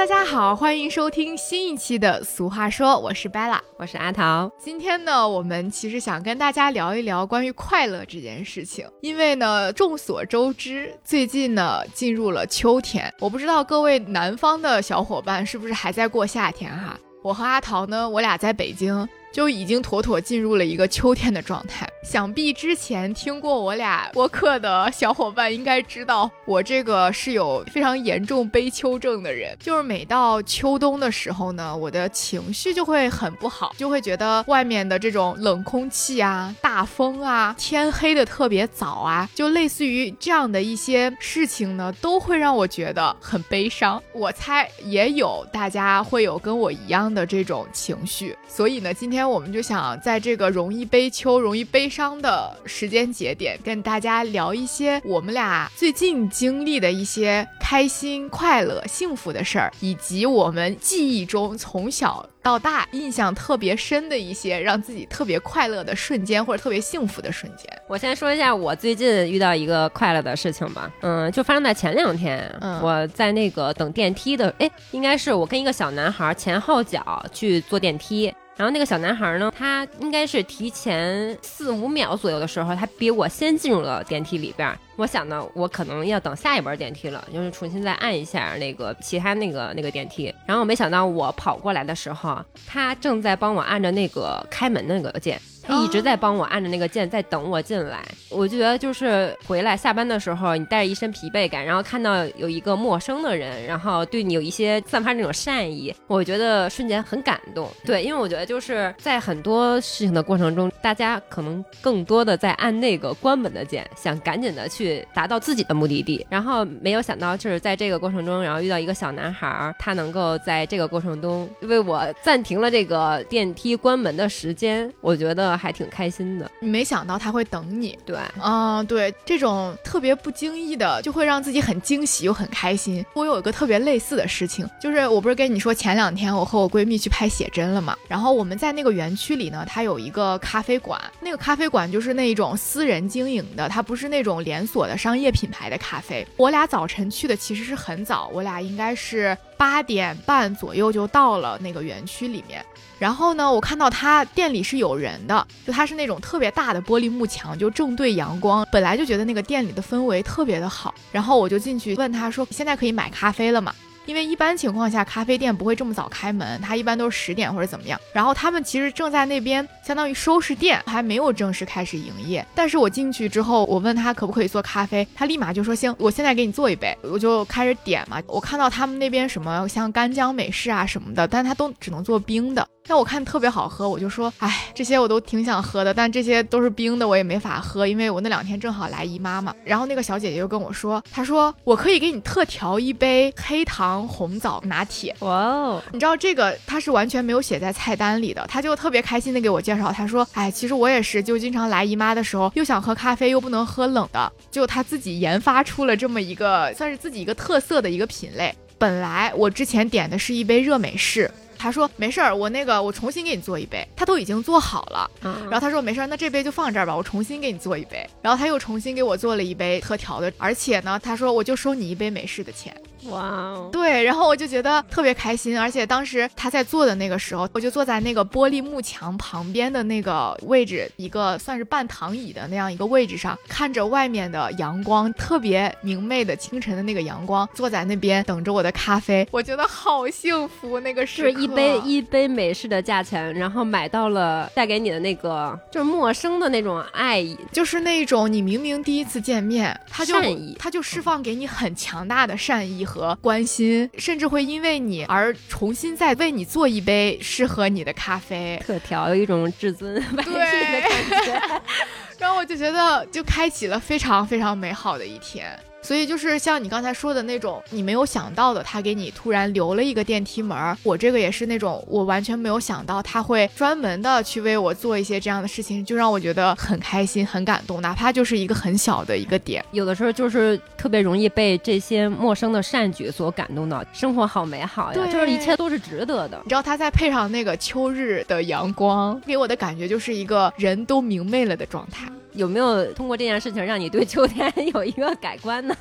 大家好，欢迎收听新一期的《俗话说》，我是 Bella，我是阿桃。今天呢，我们其实想跟大家聊一聊关于快乐这件事情，因为呢，众所周知，最近呢进入了秋天，我不知道各位南方的小伙伴是不是还在过夏天哈。我和阿桃呢，我俩在北京。就已经妥妥进入了一个秋天的状态。想必之前听过我俩播客的小伙伴应该知道，我这个是有非常严重悲秋症的人。就是每到秋冬的时候呢，我的情绪就会很不好，就会觉得外面的这种冷空气啊、大风啊、天黑的特别早啊，就类似于这样的一些事情呢，都会让我觉得很悲伤。我猜也有大家会有跟我一样的这种情绪，所以呢，今天。今天我们就想在这个容易悲秋、容易悲伤的时间节点，跟大家聊一些我们俩最近经历的一些开心、快乐、幸福的事儿，以及我们记忆中从小到大印象特别深的一些让自己特别快乐的瞬间，或者特别幸福的瞬间。我先说一下我最近遇到一个快乐的事情吧，嗯，就发生在前两天，嗯，我在那个等电梯的，哎，应该是我跟一个小男孩前后脚去坐电梯。然后那个小男孩呢，他应该是提前四五秒左右的时候，他比我先进入了电梯里边。我想呢，我可能要等下一波电梯了，就是重新再按一下那个其他那个那个电梯。然后我没想到我跑过来的时候，他正在帮我按着那个开门那个键。他一直在帮我按着那个键，在等我进来。我就觉得，就是回来下班的时候，你带着一身疲惫感，然后看到有一个陌生的人，然后对你有一些散发那种善意，我觉得瞬间很感动。对，因为我觉得就是在很多事情的过程中，大家可能更多的在按那个关门的键，想赶紧的去达到自己的目的地，然后没有想到就是在这个过程中，然后遇到一个小男孩，他能够在这个过程中为我暂停了这个电梯关门的时间，我觉得。还挺开心的，你没想到他会等你，对，嗯，对，这种特别不经意的，就会让自己很惊喜又很开心。我有一个特别类似的事情，就是我不是跟你说前两天我和我闺蜜去拍写真了嘛，然后我们在那个园区里呢，它有一个咖啡馆，那个咖啡馆就是那种私人经营的，它不是那种连锁的商业品牌的咖啡。我俩早晨去的其实是很早，我俩应该是八点半左右就到了那个园区里面。然后呢，我看到他店里是有人的，就他是那种特别大的玻璃幕墙，就正对阳光。本来就觉得那个店里的氛围特别的好，然后我就进去问他说：“现在可以买咖啡了吗？”因为一般情况下咖啡店不会这么早开门，它一般都是十点或者怎么样。然后他们其实正在那边相当于收拾店，还没有正式开始营业。但是我进去之后，我问他可不可以做咖啡，他立马就说行，我现在给你做一杯。我就开始点嘛，我看到他们那边什么像干姜美式啊什么的，但他都只能做冰的。但我看特别好喝，我就说，哎，这些我都挺想喝的，但这些都是冰的，我也没法喝，因为我那两天正好来姨妈嘛。然后那个小姐姐就跟我说，她说我可以给你特调一杯黑糖红枣拿铁。哇哦，你知道这个她是完全没有写在菜单里的，她就特别开心的给我介绍，她说，哎，其实我也是，就经常来姨妈的时候，又想喝咖啡又不能喝冷的，就她自己研发出了这么一个算是自己一个特色的一个品类。本来我之前点的是一杯热美式。他说没事儿，我那个我重新给你做一杯，他都已经做好了。然后他说没事儿，那这杯就放这儿吧，我重新给你做一杯。然后他又重新给我做了一杯特调的，而且呢，他说我就收你一杯美式的钱。哇哦，对，然后我就觉得特别开心，而且当时他在做的那个时候，我就坐在那个玻璃幕墙旁边的那个位置，一个算是半躺椅的那样一个位置上，看着外面的阳光，特别明媚的清晨的那个阳光，坐在那边等着我的咖啡，我觉得好幸福。那个是一杯一杯美式的价钱，然后买到了带给你的那个就是陌生的那种爱意，就是那种你明明第一次见面，他就善意，他就释放给你很强大的善意。和关心，甚至会因为你而重新再为你做一杯适合你的咖啡，特调有一种至尊万岁的感觉，然后我就觉得就开启了非常非常美好的一天。所以就是像你刚才说的那种，你没有想到的，他给你突然留了一个电梯门儿。我这个也是那种，我完全没有想到他会专门的去为我做一些这样的事情，就让我觉得很开心、很感动，哪怕就是一个很小的一个点。有的时候就是特别容易被这些陌生的善举所感动到，生活好美好呀，就是一切都是值得的。你知道他再配上那个秋日的阳光，给我的感觉就是一个人都明媚了的状态。有没有通过这件事情让你对秋天 有一个改观呢？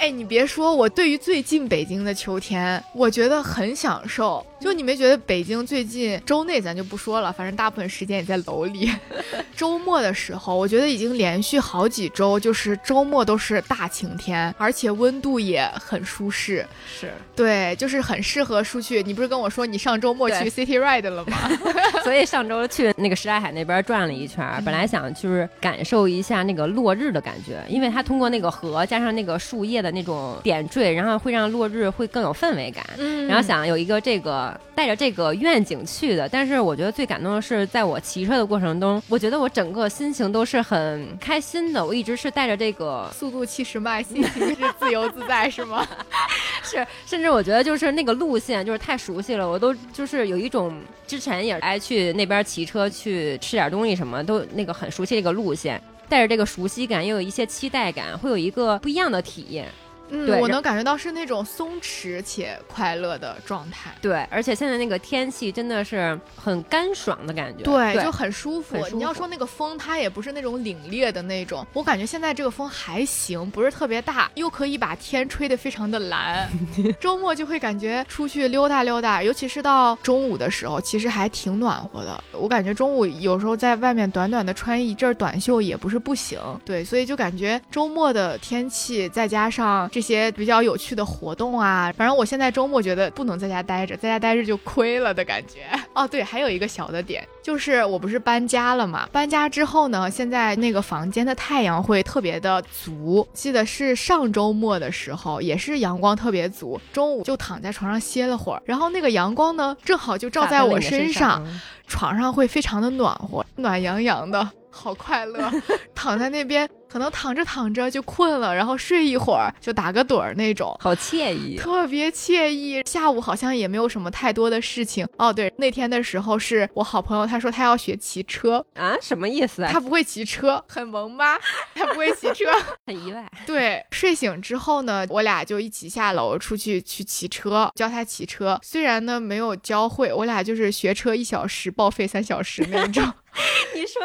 哎，你别说，我对于最近北京的秋天，我觉得很享受。就你没觉得北京最近周内咱就不说了，反正大部分时间也在楼里。周末的时候，我觉得已经连续好几周，就是周末都是大晴天，而且温度也很舒适。是对，就是很适合出去。你不是跟我说你上周末去 City Ride 了吗？所以上周去那个什刹海那边转了一圈，本来想就是感受一下那个落日的感觉，因为它通过那个河加上那个树叶的那种点缀，然后会让落日会更有氛围感。嗯，然后想有一个这个。带着这个愿景去的，但是我觉得最感动的是，在我骑车的过程中，我觉得我整个心情都是很开心的。我一直是带着这个速度七十迈，心情是自由自在，是吗？是，甚至我觉得就是那个路线就是太熟悉了，我都就是有一种之前也爱去那边骑车去吃点东西什么，都那个很熟悉这个路线，带着这个熟悉感，又有一些期待感，会有一个不一样的体验。嗯，我能感觉到是那种松弛且快乐的状态。对，而且现在那个天气真的是很干爽的感觉，对，就很舒服。你要说那个风，它也不是那种凛冽的那种，我感觉现在这个风还行，不是特别大，又可以把天吹得非常的蓝。周末就会感觉出去溜达溜达，尤其是到中午的时候，其实还挺暖和的。我感觉中午有时候在外面短短的穿一阵短袖也不是不行。对，所以就感觉周末的天气再加上这。一些比较有趣的活动啊，反正我现在周末觉得不能在家待着，在家待着就亏了的感觉。哦，对，还有一个小的点，就是我不是搬家了嘛？搬家之后呢，现在那个房间的太阳会特别的足。记得是上周末的时候，也是阳光特别足，中午就躺在床上歇了会儿，然后那个阳光呢，正好就照在我身上，床上会非常的暖和，暖洋洋的。好快乐，躺在那边，可能躺着躺着就困了，然后睡一会儿就打个盹儿那种，好惬意，特别惬意。下午好像也没有什么太多的事情。哦，对，那天的时候是我好朋友，他说他要学骑车啊，什么意思啊？他不会骑车，很萌吗？他不会骑车，很意外。对，睡醒之后呢，我俩就一起下楼出去去骑车，教他骑车。虽然呢没有教会，我俩就是学车一小时报废三小时那种。你说，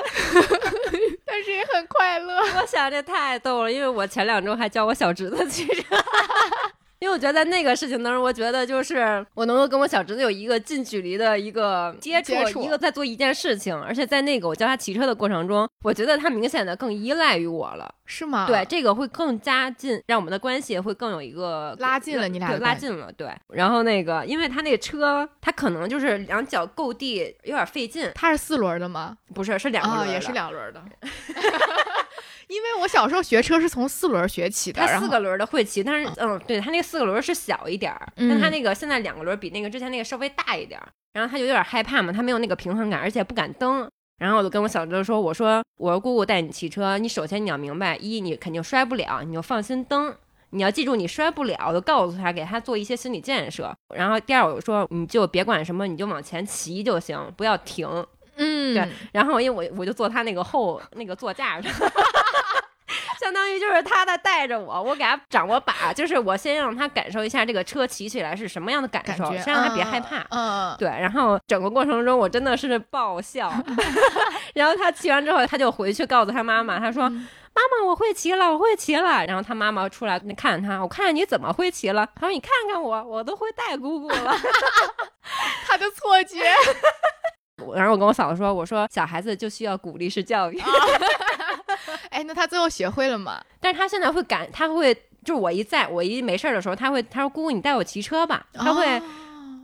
但是也很快乐。我想这太逗了，因为我前两周还教我小侄子骑车。因为我觉得在那个事情当中，我觉得就是我能够跟我小侄子有一个近距离的一个接触，一个在做一件事情，而且在那个我教他骑车的过程中，我觉得他明显的更依赖于我了，是吗？对，这个会更加近，让我们的关系会更有一个拉近了，你俩拉近了，对。然后那个，因为他那个车，他可能就是两脚够地有点费劲。他是四轮的吗？不是，是两轮，也是两轮的。因为我小时候学车是从四轮学起的，他四个轮的会骑，但是嗯，对他那个四个轮是小一点儿，但他那个现在两个轮比那个之前那个稍微大一点儿，然后他就有点害怕嘛，他没有那个平衡感，而且不敢蹬，然后我就跟我小侄子说，我说我说姑姑带你骑车，你首先你要明白，一你肯定摔不了，你就放心蹬，你要记住你摔不了，我就告诉他，给他做一些心理建设，然后第二我就说你就别管什么，你就往前骑就行，不要停。嗯，对，然后因为我我就坐他那个后那个座驾上，相当于就是他在带着我，我给他掌握把，就是我先让他感受一下这个车骑起来是什么样的感受，先让他别害怕。嗯，对，然后整个过程中我真的是爆笑，然后他骑完之后，他就回去告诉他妈妈，他说：“妈妈，我会骑了，我会骑了。”然后他妈妈出来看他，我看你怎么会骑了？他说：“你看看我，我都会带姑姑了。”他的错觉。然后我跟我嫂子说：“我说小孩子就需要鼓励式教育。” 哎，那他最后学会了吗？但是他现在会感，他会就是我一在我一没事儿的时候，他会他说：“姑姑，你带我骑车吧。”他会。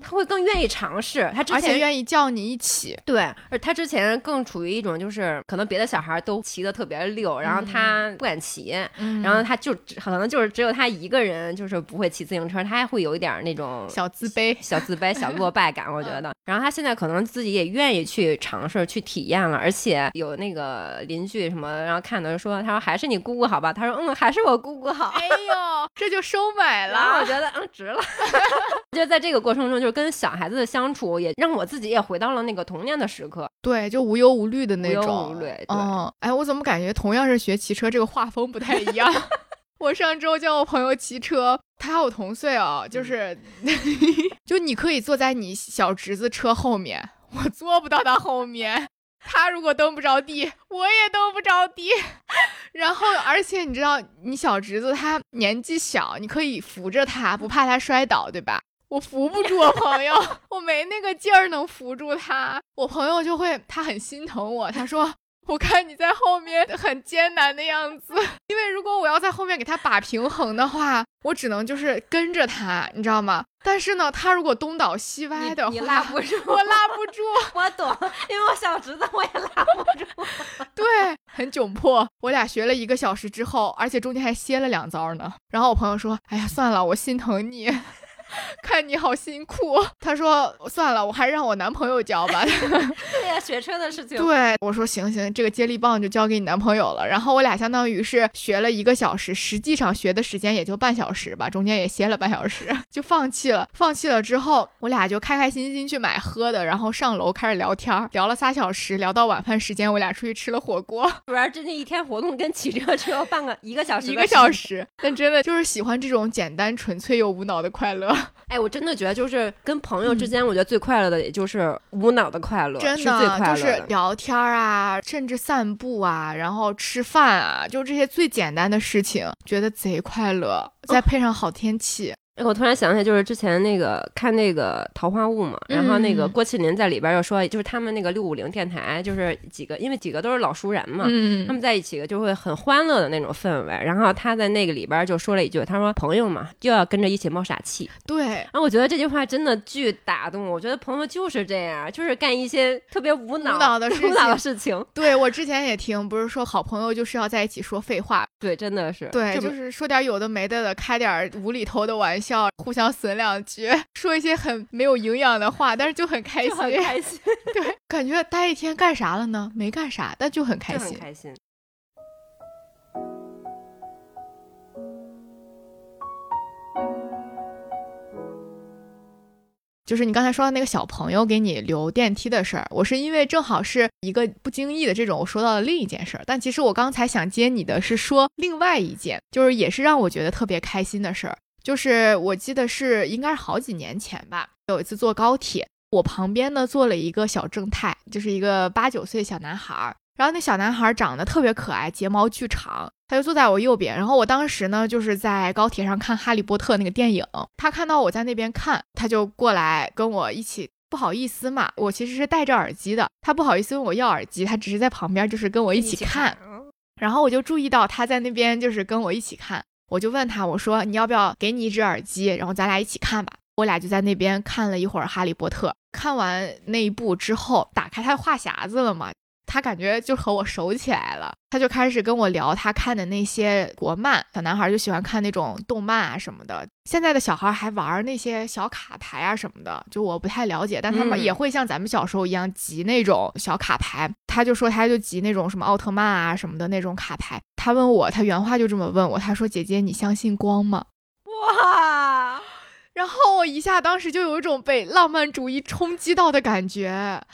他会更愿意尝试，他之前愿意叫你一起。对，而他之前更处于一种就是可能别的小孩都骑的特别溜，然后他不敢骑，然后他就可能就是只有他一个人就是不会骑自行车，他还会有一点那种小自卑、小自卑、小 落败感，我觉得。然后他现在可能自己也愿意去尝试、去体验了，而且有那个邻居什么，然后看到说，他说还是你姑姑好吧？他说嗯，还是我姑姑好。哎呦，这就收买 了，我觉得嗯值了。就在这个过程中就。跟小孩子的相处，也让我自己也回到了那个童年的时刻。对，就无忧无虑的那种。无忧无虑。嗯，哎，我怎么感觉同样是学骑车，这个画风不太一样？我上周教我朋友骑车，他和我同岁哦，就是，就你可以坐在你小侄子车后面，我坐不到他后面。他如果蹬不着地，我也蹬不着地。然后，而且你知道，你小侄子他年纪小，你可以扶着他，不怕他摔倒，对吧？我扶不住我朋友，我没那个劲儿能扶住他。我朋友就会，他很心疼我，他说。我看你在后面很艰难的样子，因为如果我要在后面给他把平衡的话，我只能就是跟着他，你知道吗？但是呢，他如果东倒西歪的，你拉不住，我拉不住。我懂，因为我小侄子我也拉不住。对，很窘迫。我俩学了一个小时之后，而且中间还歇了两招呢。然后我朋友说：“哎呀，算了，我心疼你。” 看你好辛苦，他说算了，我还是让我男朋友教吧。对呀，学车的事情。对，我说行行，这个接力棒就交给你男朋友了。然后我俩相当于是学了一个小时，实际上学的时间也就半小时吧，中间也歇了半小时，就放弃了。放弃了之后，我俩就开开心心去买喝的，然后上楼开始聊天，聊了仨小时，聊到晚饭时间，我俩出去吃了火锅。主要这那一天活动跟骑车只有半个一个小时，一个小时，但真的就是喜欢这种简单、纯粹又无脑的快乐。哎，我真的觉得就是跟朋友之间，我觉得最快乐的也就是无脑的快乐，真的就是聊天啊，甚至散步啊，然后吃饭啊，就这些最简单的事情，觉得贼快乐。再配上好天气。哎，我突然想起来，就是之前那个看那个《桃花坞》嘛，然后那个郭麒麟在里边又说，就是他们那个六五零电台，就是几个，因为几个都是老熟人嘛，他们在一起就会很欢乐的那种氛围。然后他在那个里边就说了一句，他说：“朋友嘛，就要跟着一起冒傻气。”对。然后我觉得这句话真的巨打动我。我觉得朋友就是这样，就是干一些特别无脑的无脑的事情。对我之前也听，不是说好朋友就是要在一起说废话。对，真的是。对，就是说点有的没的的，开点无厘头的玩笑，互相。损两句，说一些很没有营养的话，但是就很 开心，开心。对，感觉待一天干啥了呢？没干啥，但就很开心，开心。就是你刚才说的那个小朋友给你留电梯的事儿，我是因为正好是一个不经意的这种，我说到了另一件事儿。但其实我刚才想接你的是说另外一件，就是也是让我觉得特别开心的事儿。就是我记得是应该是好几年前吧，有一次坐高铁，我旁边呢坐了一个小正太，就是一个八九岁小男孩，然后那小男孩长得特别可爱，睫毛巨长，他就坐在我右边，然后我当时呢就是在高铁上看《哈利波特》那个电影，他看到我在那边看，他就过来跟我一起，不好意思嘛，我其实是戴着耳机的，他不好意思问我要耳机，他只是在旁边就是跟我一起看，然后我就注意到他在那边就是跟我一起看。我就问他，我说你要不要给你一只耳机，然后咱俩一起看吧。我俩就在那边看了一会儿《哈利波特》，看完那一部之后，打开他的话匣子了嘛。他感觉就和我熟起来了，他就开始跟我聊他看的那些国漫。小男孩就喜欢看那种动漫啊什么的。现在的小孩还玩那些小卡牌啊什么的，就我不太了解，但他们也会像咱们小时候一样集那种小卡牌。他就说他就集那种什么奥特曼啊什么的那种卡牌。他问我，他原话就这么问我，他说：“姐姐，你相信光吗？”哇！然后我一下当时就有一种被浪漫主义冲击到的感觉。呀，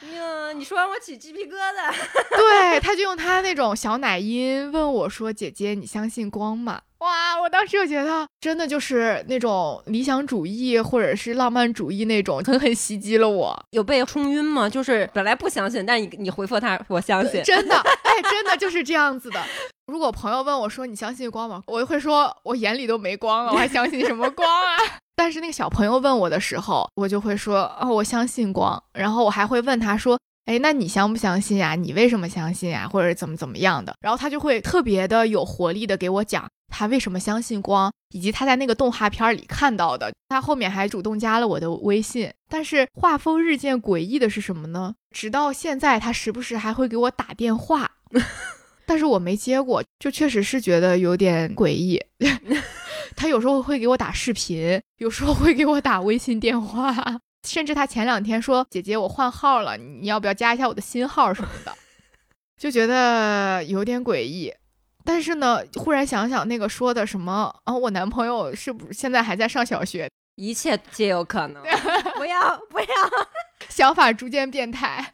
你说完我起鸡皮疙瘩。对，他就用他那种小奶音问我说：“姐姐，你相信光吗？”哇，我当时就觉得真的就是那种理想主义或者是浪漫主义那种，狠狠袭击了我。有被冲晕吗？就是本来不相信，但你你回复他，我相信。真的，哎，真的就是这样子的。如果朋友问我说你相信光吗？我会说我眼里都没光了，我还相信什么光啊？但是那个小朋友问我的时候，我就会说哦，我相信光。然后我还会问他说，哎，那你相不相信呀？你为什么相信呀？或者怎么怎么样的？然后他就会特别的有活力的给我讲他为什么相信光，以及他在那个动画片里看到的。他后面还主动加了我的微信。但是画风日渐诡异的是什么呢？直到现在，他时不时还会给我打电话，但是我没接过，就确实是觉得有点诡异。他有时候会给我打视频，有时候会给我打微信电话，甚至他前两天说：“姐姐，我换号了，你要不要加一下我的新号什么的？”就觉得有点诡异。但是呢，忽然想想那个说的什么啊，我男朋友是不是现在还在上小学？一切皆有可能。不要不要，想法逐渐变态。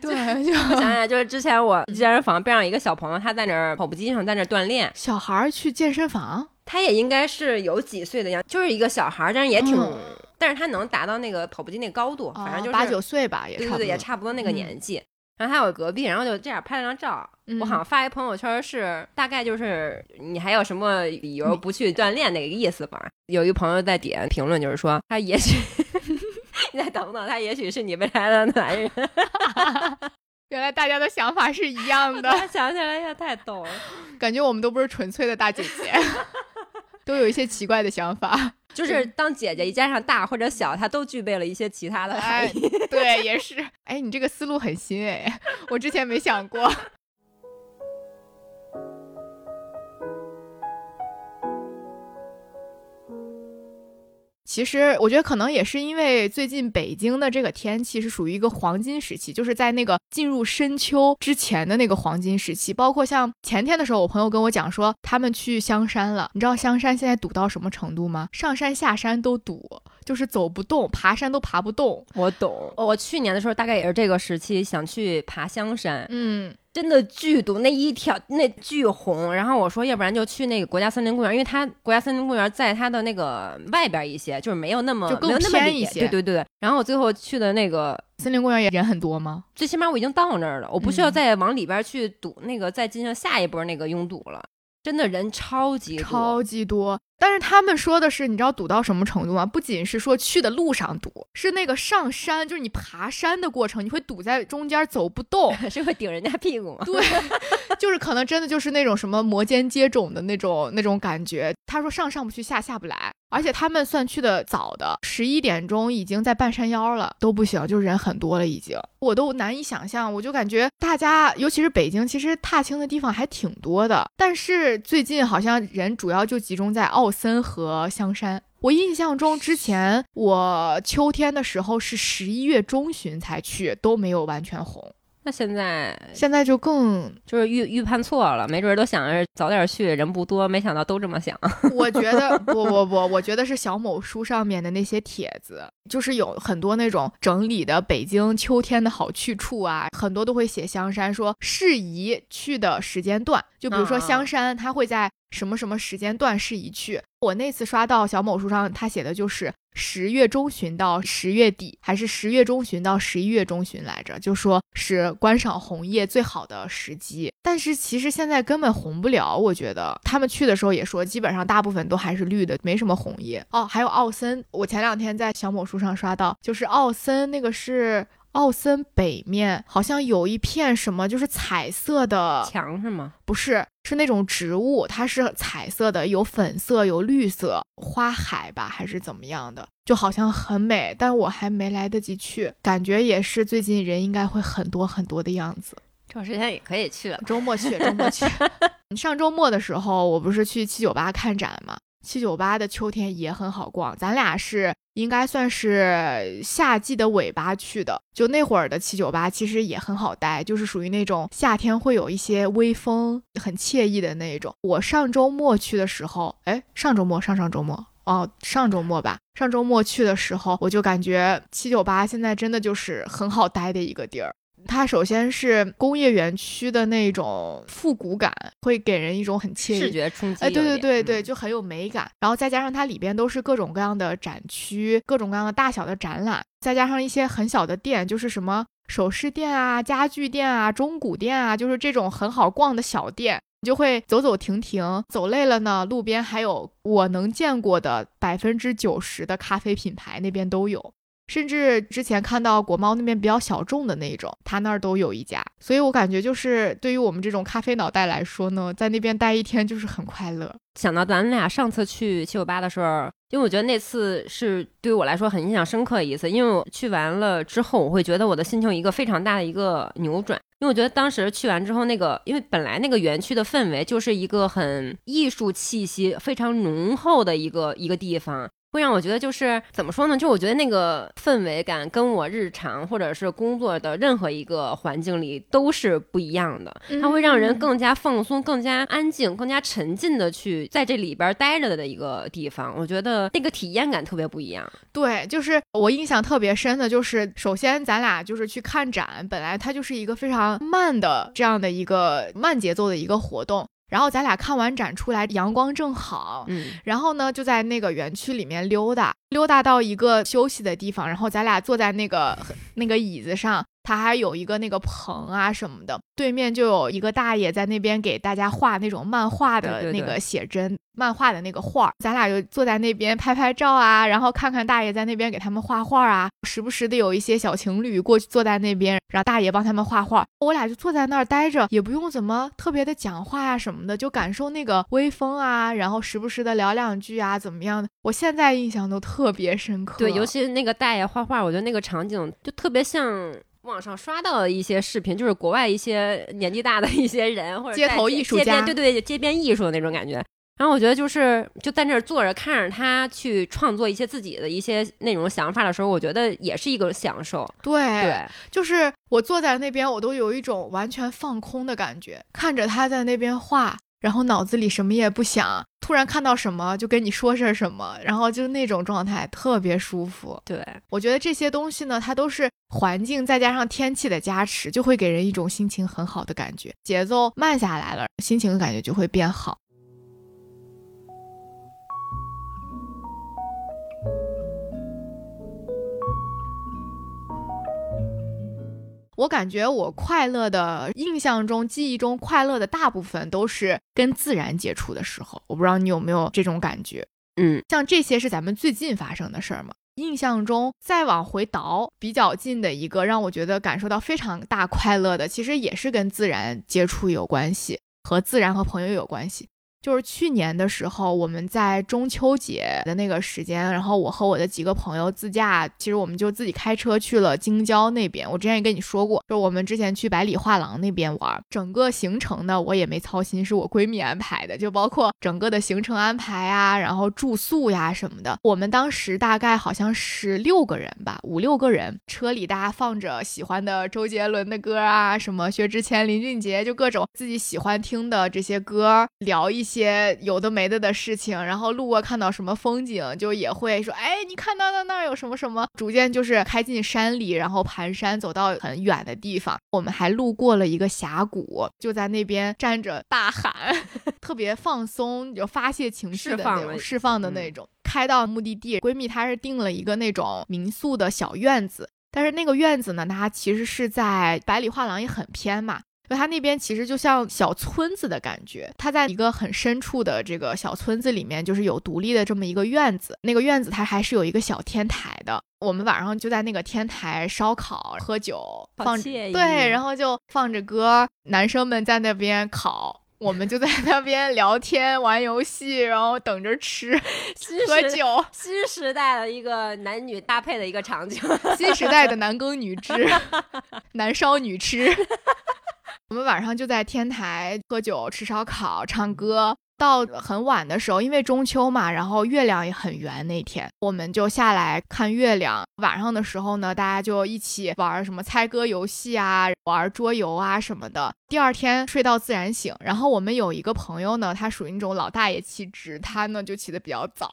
对，就想想，就是之前我健身房边上一个小朋友，他在那儿跑步机上在那儿锻炼。小孩去健身房，他也应该是有几岁的样，就是一个小孩，但是也挺但是他能达到那个跑步机那高度，反正就是八九岁吧，也对对对，也差不多那个年纪。然后还有隔壁，然后就这样拍了张照。我好像发一朋友圈是大概就是你还有什么理由不去锻炼那个意思吧？有一朋友在底下评论，就是说他也许 你再等等，他也许是你未来的男人。原来大家的想法是一样的，想起来也太逗了，感觉我们都不是纯粹的大姐姐，都有一些奇怪的想法。就是当姐姐一加上大或者小，她都具备了一些其他的含义。对，也是。哎，你这个思路很新哎，我之前没想过。其实我觉得可能也是因为最近北京的这个天气是属于一个黄金时期，就是在那个进入深秋之前的那个黄金时期。包括像前天的时候，我朋友跟我讲说他们去香山了。你知道香山现在堵到什么程度吗？上山下山都堵，就是走不动，爬山都爬不动。我懂，我去年的时候大概也是这个时期想去爬香山。嗯。真的巨堵，那一条那巨红。然后我说，要不然就去那个国家森林公园，因为它国家森林公园在它的那个外边一些，就是没有那么就更偏一些。对对对。然后我最后去的那个森林公园也人很多吗？最起码我已经到那儿了，我不需要再往里边去堵那个，再进行下一波那个拥堵了。真的人超级超级多，但是他们说的是，你知道堵到什么程度吗？不仅是说去的路上堵，是那个上山，就是你爬山的过程，你会堵在中间走不动，是会顶人家屁股吗？对，就是可能真的就是那种什么摩肩接踵的那种那种感觉。他说上上不去，下下不来。而且他们算去的早的，十一点钟已经在半山腰了，都不行，就人很多了，已经，我都难以想象。我就感觉大家，尤其是北京，其实踏青的地方还挺多的，但是最近好像人主要就集中在奥森和香山。我印象中之前我秋天的时候是十一月中旬才去，都没有完全红。那现在现在就更就是预预判错了，没准都想着早点去，人不多，没想到都这么想。我觉得 不不不，我觉得是小某书上面的那些帖子，就是有很多那种整理的北京秋天的好去处啊，很多都会写香山，说适宜去的时间段，就比如说香山，它会在什么什么时间段适宜去。我那次刷到小某书上，他写的就是十月中旬到十月底，还是十月中旬到十一月中旬来着，就说是观赏红叶最好的时机。但是其实现在根本红不了，我觉得他们去的时候也说，基本上大部分都还是绿的，没什么红叶。哦，还有奥森，我前两天在小某书上刷到，就是奥森那个是。奥森北面好像有一片什么，就是彩色的墙是吗？不是，是那种植物，它是彩色的，有粉色，有绿色花海吧，还是怎么样的？就好像很美，但我还没来得及去，感觉也是最近人应该会很多很多的样子。这段时间也可以去了，周末去，周末去。你 上周末的时候，我不是去七九八看展吗？七九八的秋天也很好逛，咱俩是应该算是夏季的尾巴去的，就那会儿的七九八其实也很好待，就是属于那种夏天会有一些微风，很惬意的那种。我上周末去的时候，哎，上周末上上周末哦，上周末吧，上周末去的时候，我就感觉七九八现在真的就是很好待的一个地儿。它首先是工业园区的那种复古感，会给人一种很惬意视觉冲击。哎，对对对对，就很有美感。然后再加上它里边都是各种各样的展区，各种各样的大小的展览，再加上一些很小的店，就是什么首饰店啊、家具店啊、中古店啊，就是这种很好逛的小店，你就会走走停停。走累了呢，路边还有我能见过的百分之九十的咖啡品牌，那边都有。甚至之前看到国贸那边比较小众的那种，他那儿都有一家，所以我感觉就是对于我们这种咖啡脑袋来说呢，在那边待一天就是很快乐。想到咱俩上次去七九八的时候，因为我觉得那次是对我来说很印象深刻的一次，因为我去完了之后，我会觉得我的心情一个非常大的一个扭转，因为我觉得当时去完之后，那个因为本来那个园区的氛围就是一个很艺术气息非常浓厚的一个一个地方。会让我觉得就是怎么说呢？就我觉得那个氛围感跟我日常或者是工作的任何一个环境里都是不一样的。它会让人更加放松、更加安静、更加沉浸的去在这里边待着的一个地方。我觉得那个体验感特别不一样。对，就是我印象特别深的，就是首先咱俩就是去看展，本来它就是一个非常慢的这样的一个慢节奏的一个活动。然后咱俩看完展出来，阳光正好，嗯，然后呢就在那个园区里面溜达，溜达到一个休息的地方，然后咱俩坐在那个那个椅子上。他还有一个那个棚啊什么的，对面就有一个大爷在那边给大家画那种漫画的那个写真，漫画的那个画儿。咱俩就坐在那边拍拍照啊，然后看看大爷在那边给他们画画啊。时不时的有一些小情侣过去坐在那边，让大爷帮他们画画。我俩就坐在那儿待着，也不用怎么特别的讲话呀什么的，就感受那个微风啊，然后时不时的聊两句啊，怎么样的？我现在印象都特别深刻。对，尤其是那个大爷画画，我觉得那个场景就特别像。网上刷到的一些视频，就是国外一些年纪大的一些人，或者街头艺术家，对对，街边艺术的那种感觉。然后我觉得就是就在那儿坐着，看着他去创作一些自己的一些那种想法的时候，我觉得也是一个享受。对对，就是我坐在那边，我都有一种完全放空的感觉，看着他在那边画。然后脑子里什么也不想，突然看到什么就跟你说些什么，然后就那种状态特别舒服。对我觉得这些东西呢，它都是环境再加上天气的加持，就会给人一种心情很好的感觉，节奏慢下来了，心情感觉就会变好。我感觉我快乐的印象中、记忆中快乐的大部分都是跟自然接触的时候。我不知道你有没有这种感觉？嗯，像这些是咱们最近发生的事儿吗？印象中再往回倒比较近的一个，让我觉得感受到非常大快乐的，其实也是跟自然接触有关系，和自然和朋友有关系。就是去年的时候，我们在中秋节的那个时间，然后我和我的几个朋友自驾，其实我们就自己开车去了京郊那边。我之前也跟你说过，就我们之前去百里画廊那边玩，整个行程呢我也没操心，是我闺蜜安排的，就包括整个的行程安排啊，然后住宿呀什么的。我们当时大概好像是六个人吧，五六个人，车里大家放着喜欢的周杰伦的歌啊，什么薛之谦、林俊杰，就各种自己喜欢听的这些歌，聊一些。些有的没的的事情，然后路过看到什么风景，就也会说，哎，你看到的那儿有什么什么？逐渐就是开进山里，然后盘山走到很远的地方。我们还路过了一个峡谷，就在那边站着大喊，特别放松，就发泄情绪的那种，释放的那种。开到目的地，闺蜜她是订了一个那种民宿的小院子，但是那个院子呢，它其实是在百里画廊也很偏嘛。就它那边其实就像小村子的感觉，它在一个很深处的这个小村子里面，就是有独立的这么一个院子。那个院子它还是有一个小天台的。我们晚上就在那个天台烧烤、喝酒，放对，然后就放着歌，男生们在那边烤，我们就在那边聊天、玩游戏，然后等着吃、喝酒。新时代的一个男女搭配的一个场景，新时代的男耕女织，男烧女吃。我们晚上就在天台喝酒、吃烧烤、唱歌，到很晚的时候，因为中秋嘛，然后月亮也很圆。那天我们就下来看月亮。晚上的时候呢，大家就一起玩什么猜歌游戏啊，玩桌游啊什么的。第二天睡到自然醒。然后我们有一个朋友呢，他属于那种老大爷气质，他呢就起得比较早。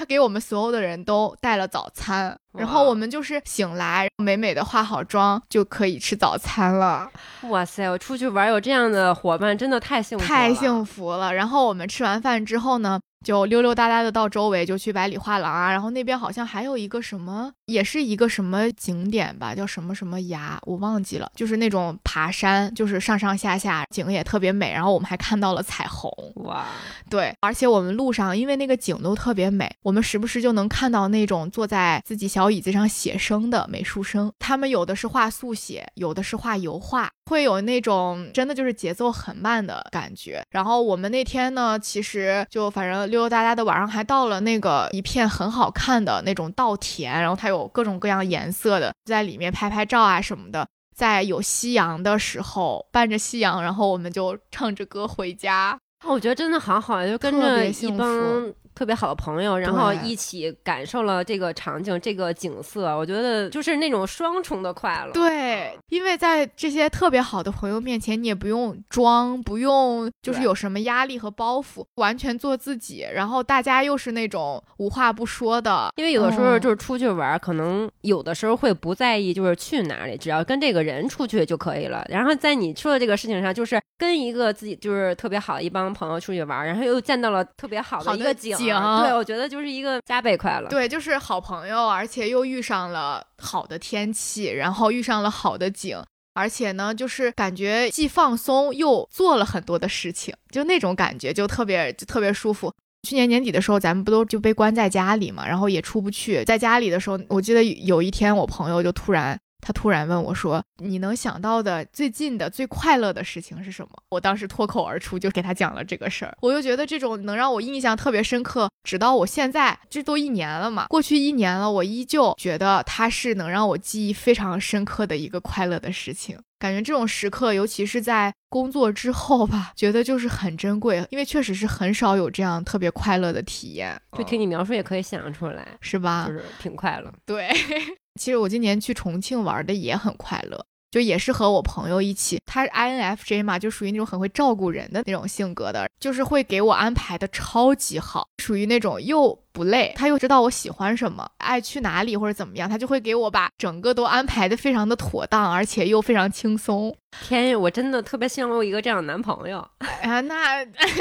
他给我们所有的人都带了早餐，然后我们就是醒来美美的化好妆就可以吃早餐了。哇塞，我出去玩有这样的伙伴，真的太幸福，太幸福了。然后我们吃完饭之后呢？就溜溜达达的到周围，就去百里画廊啊，然后那边好像还有一个什么，也是一个什么景点吧，叫什么什么崖，我忘记了，就是那种爬山，就是上上下下景也特别美，然后我们还看到了彩虹，哇，对，而且我们路上因为那个景都特别美，我们时不时就能看到那种坐在自己小椅子上写生的美术生，他们有的是画速写，有的是画油画，会有那种真的就是节奏很慢的感觉。然后我们那天呢，其实就反正。溜溜达达的晚上还到了那个一片很好看的那种稻田，然后它有各种各样颜色的，在里面拍拍照啊什么的。在有夕阳的时候，伴着夕阳，然后我们就唱着歌回家。我觉得真的好好，就跟着一帮。特别好的朋友，然后一起感受了这个场景、这个景色，我觉得就是那种双重的快乐。对，因为在这些特别好的朋友面前，你也不用装，不用就是有什么压力和包袱，完全做自己。然后大家又是那种无话不说的，因为有的时候就是出去玩，可能有的时候会不在意就是去哪里，只要跟这个人出去就可以了。然后在你说的这个事情上，就是跟一个自己就是特别好的一帮朋友出去玩，然后又见到了特别好的一个景，对我觉得就是一个加倍快乐。对，就是好朋友，而且又遇上了好的天气，然后遇上了好的景，而且呢，就是感觉既放松又做了很多的事情，就那种感觉就特别就特别舒服。去年年底的时候，咱们不都就被关在家里嘛，然后也出不去，在家里的时候，我记得有一天我朋友就突然。他突然问我说：“你能想到的最近的最快乐的事情是什么？”我当时脱口而出就给他讲了这个事儿。我就觉得这种能让我印象特别深刻，直到我现在，这都一年了嘛，过去一年了，我依旧觉得它是能让我记忆非常深刻的一个快乐的事情。感觉这种时刻，尤其是在工作之后吧，觉得就是很珍贵，因为确实是很少有这样特别快乐的体验。就听你描述也可以想象出来，是吧？就是挺快乐。对。其实我今年去重庆玩的也很快乐，就也是和我朋友一起。他是 INFJ 嘛，就属于那种很会照顾人的那种性格的，就是会给我安排的超级好，属于那种又不累，他又知道我喜欢什么，爱去哪里或者怎么样，他就会给我把整个都安排的非常的妥当，而且又非常轻松。天，我真的特别羡慕一个这样的男朋友。哎呀，那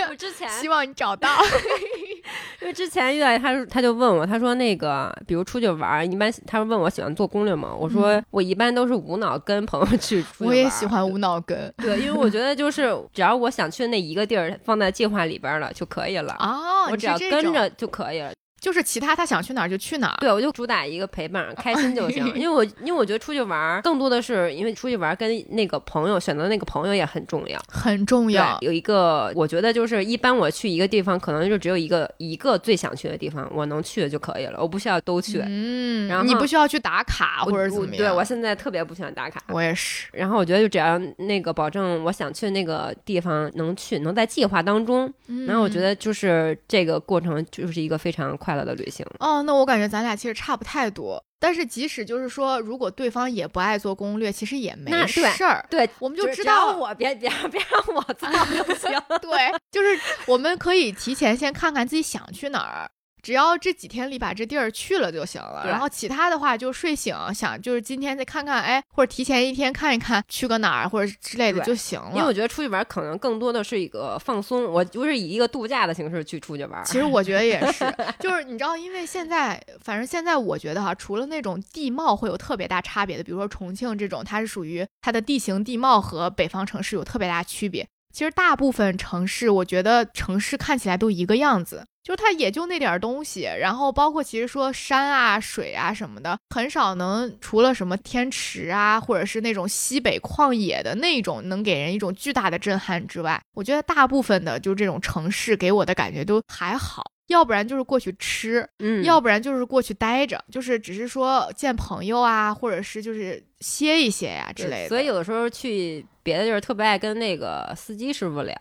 我之前 希望你找到。因为之前遇到他，他就问我，他说那个，比如出去玩，一般他问我喜欢做攻略吗？我说我一般都是无脑跟朋友去。我也喜欢无脑跟，对，因为我觉得就是只要我想去的那一个地儿放在计划里边了就可以了啊，我只要跟着就可以了。就是其他他想去哪儿就去哪儿，对我就主打一个陪伴，开心就行。因为我因为我觉得出去玩更多的是因为出去玩跟那个朋友选择那个朋友也很重要，很重要。有一个我觉得就是一般我去一个地方可能就只有一个一个最想去的地方，我能去的就可以了，我不需要都去。嗯，然后你不需要去打卡或者怎么样。对我现在特别不喜欢打卡，我也是。然后我觉得就只要那个保证我想去的那个地方能去，能在计划当中，然后我觉得就是这个过程就是一个非常快乐的旅行。哦，那我感觉咱俩其实差不太多。但是即使就是说，如果对方也不爱做攻略，其实也没事儿。对，我们就知道我别别别让我做就行。对，就是我们可以提前先看看自己想去哪儿。只要这几天里把这地儿去了就行了，然后其他的话就睡醒想就是今天再看看，哎，或者提前一天看一看去个哪儿或者之类的就行了。因为我觉得出去玩可能更多的是一个放松，我就是以一个度假的形式去出去玩。其实我觉得也是，就是你知道，因为现在反正现在我觉得哈，除了那种地貌会有特别大差别的，比如说重庆这种，它是属于它的地形地貌和北方城市有特别大区别。其实大部分城市，我觉得城市看起来都一个样子。就是它也就那点东西，然后包括其实说山啊、水啊什么的，很少能除了什么天池啊，或者是那种西北旷野的那种，能给人一种巨大的震撼之外，我觉得大部分的就这种城市给我的感觉都还好。要不然就是过去吃，嗯，要不然就是过去待着，就是只是说见朋友啊，或者是就是歇一歇呀之类的。所以有的时候去别的地儿，特别爱跟那个司机师傅聊。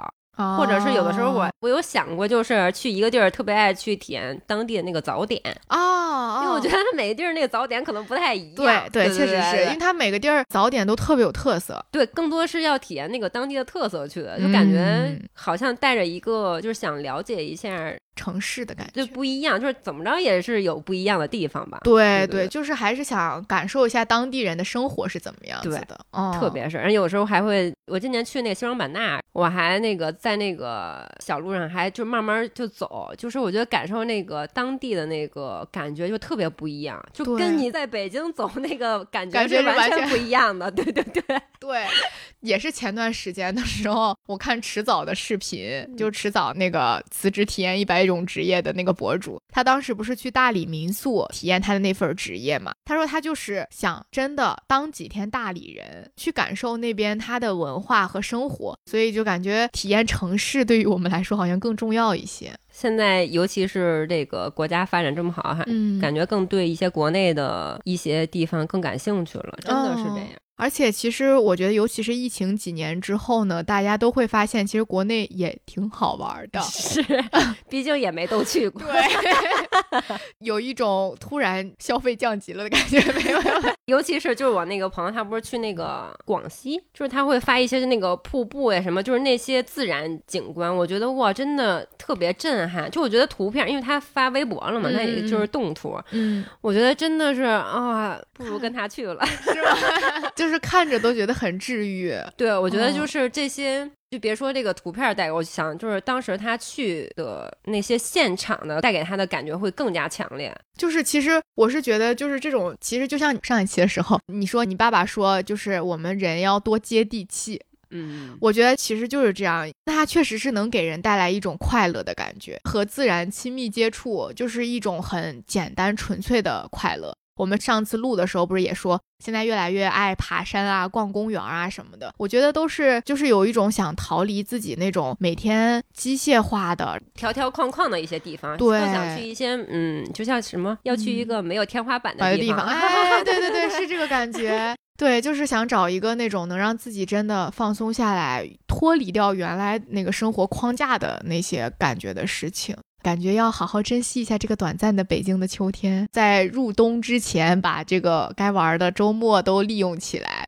或者是有的时候我我有想过，就是去一个地儿，特别爱去体验当地的那个早点啊，因为我觉得它每个地儿那个早点可能不太一样。对对，确实是因为它每个地儿早点都特别有特色。对，更多是要体验那个当地的特色去的，就感觉好像带着一个就是想了解一下。城市的感觉就不一样，就是怎么着也是有不一样的地方吧。对对，就是还是想感受一下当地人的生活是怎么样子的。特别是，而有时候还会，我今年去那个西双版纳，我还那个在那个小路上还就慢慢就走，就是我觉得感受那个当地的那个感觉就特别不一样，就跟你在北京走那个感觉是完全不一样的。对对对对，也是前段时间的时候，我看迟早的视频，就迟早那个辞职体验一百。种职业的那个博主，他当时不是去大理民宿体验他的那份职业嘛？他说他就是想真的当几天大理人，去感受那边他的文化和生活，所以就感觉体验城市对于我们来说好像更重要一些。现在尤其是这个国家发展这么好哈，感觉更对一些国内的一些地方更感兴趣了，真的是这样。而且，其实我觉得，尤其是疫情几年之后呢，大家都会发现，其实国内也挺好玩的。是，毕竟也没都去过。对，有一种突然消费降级了的感觉，没有？尤其是就是我那个朋友，他不是去那个广西，就是他会发一些那个瀑布呀什么，就是那些自然景观，我觉得哇，真的特别震撼。就我觉得图片，因为他发微博了嘛，那也就是动图。嗯，我觉得真的是啊，不如 跟他去了，是吧？就。就是看着都觉得很治愈，对我觉得就是这些，就别说这个图片带给我想，就是当时他去的那些现场的带给他的感觉会更加强烈。就是其实我是觉得，就是这种其实就像上一期的时候，你说你爸爸说，就是我们人要多接地气，嗯，我觉得其实就是这样，那它确实是能给人带来一种快乐的感觉，和自然亲密接触就是一种很简单纯粹的快乐。我们上次录的时候不是也说，现在越来越爱爬山啊、逛公园啊什么的。我觉得都是就是有一种想逃离自己那种每天机械化的条条框框的一些地方，对，想去一些嗯，就像什么要去一个没有天花板的地方。哎，对对对，是这个感觉。对，就是想找一个那种能让自己真的放松下来、脱离掉原来那个生活框架的那些感觉的事情。感觉要好好珍惜一下这个短暂的北京的秋天，在入冬之前把这个该玩的周末都利用起来。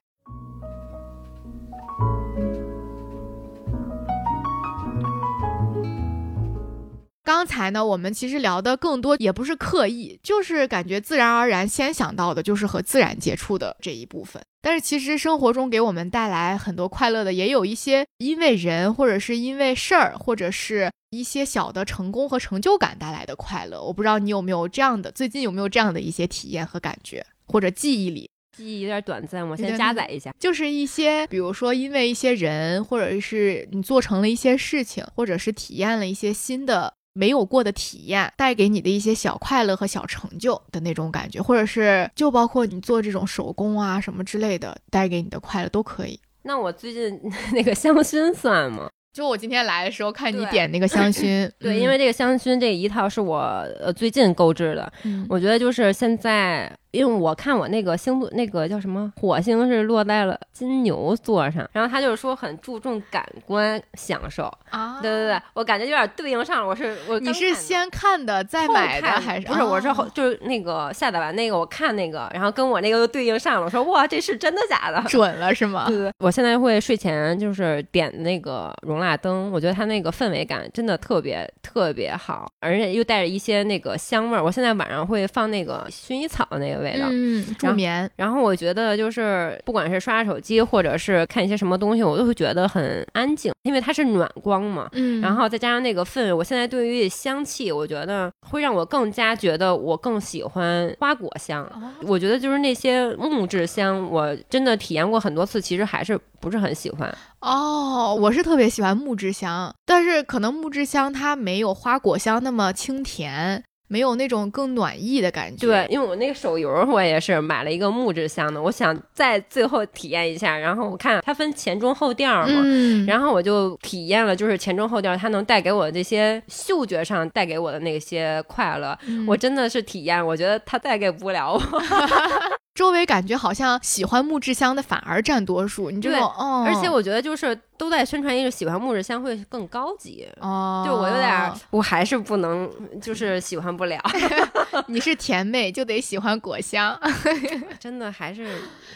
刚才呢，我们其实聊的更多也不是刻意，就是感觉自然而然先想到的就是和自然接触的这一部分。但是其实生活中给我们带来很多快乐的，也有一些因为人或者是因为事儿，或者是一些小的成功和成就感带来的快乐。我不知道你有没有这样的，最近有没有这样的一些体验和感觉，或者记忆里记忆有点短暂，我先加载一下。就是一些，比如说因为一些人，或者是你做成了一些事情，或者是体验了一些新的。没有过的体验带给你的一些小快乐和小成就的那种感觉，或者是就包括你做这种手工啊什么之类的带给你的快乐都可以。那我最近那个香薰算吗？就我今天来的时候看你点那个香薰，对，因为这个香薰这一套是我呃最近购置的，我觉得就是现在。因为我看我那个星座，那个叫什么火星是落在了金牛座上，然后他就是说很注重感官享受啊，对对对，我感觉有点对应上了。我是我你是先看的再买的还是不是？我是后就是那个下载完那个我看那个，然后跟我那个又对应上了。我说哇，这是真的假的？准了是吗？对对。我现在会睡前就是点那个容蜡灯，我觉得它那个氛围感真的特别特别好，而且又带着一些那个香味儿。我现在晚上会放那个薰衣草那个。味道，嗯，助眠。然后我觉得就是，不管是刷手机，或者是看一些什么东西，我都会觉得很安静，因为它是暖光嘛。嗯，然后再加上那个氛围，我现在对于香气，我觉得会让我更加觉得我更喜欢花果香。我觉得就是那些木质香，我真的体验过很多次，其实还是不是很喜欢。哦，我是特别喜欢木质香，但是可能木质香它没有花果香那么清甜。没有那种更暖意的感觉。对，因为我那个手游，我也是买了一个木质香的，我想再最后体验一下。然后我看它分前中后调嘛，然后我就体验了，就是前中后调它能带给我这些嗅觉上带给我的那些快乐，我真的是体验，我觉得它带给不了我。周围感觉好像喜欢木质香的反而占多数，你这种，而且我觉得就是都在宣传一个喜欢木质香会更高级哦，就我有点，我还是不能，就是喜欢不了。你是甜妹就得喜欢果香，真的还是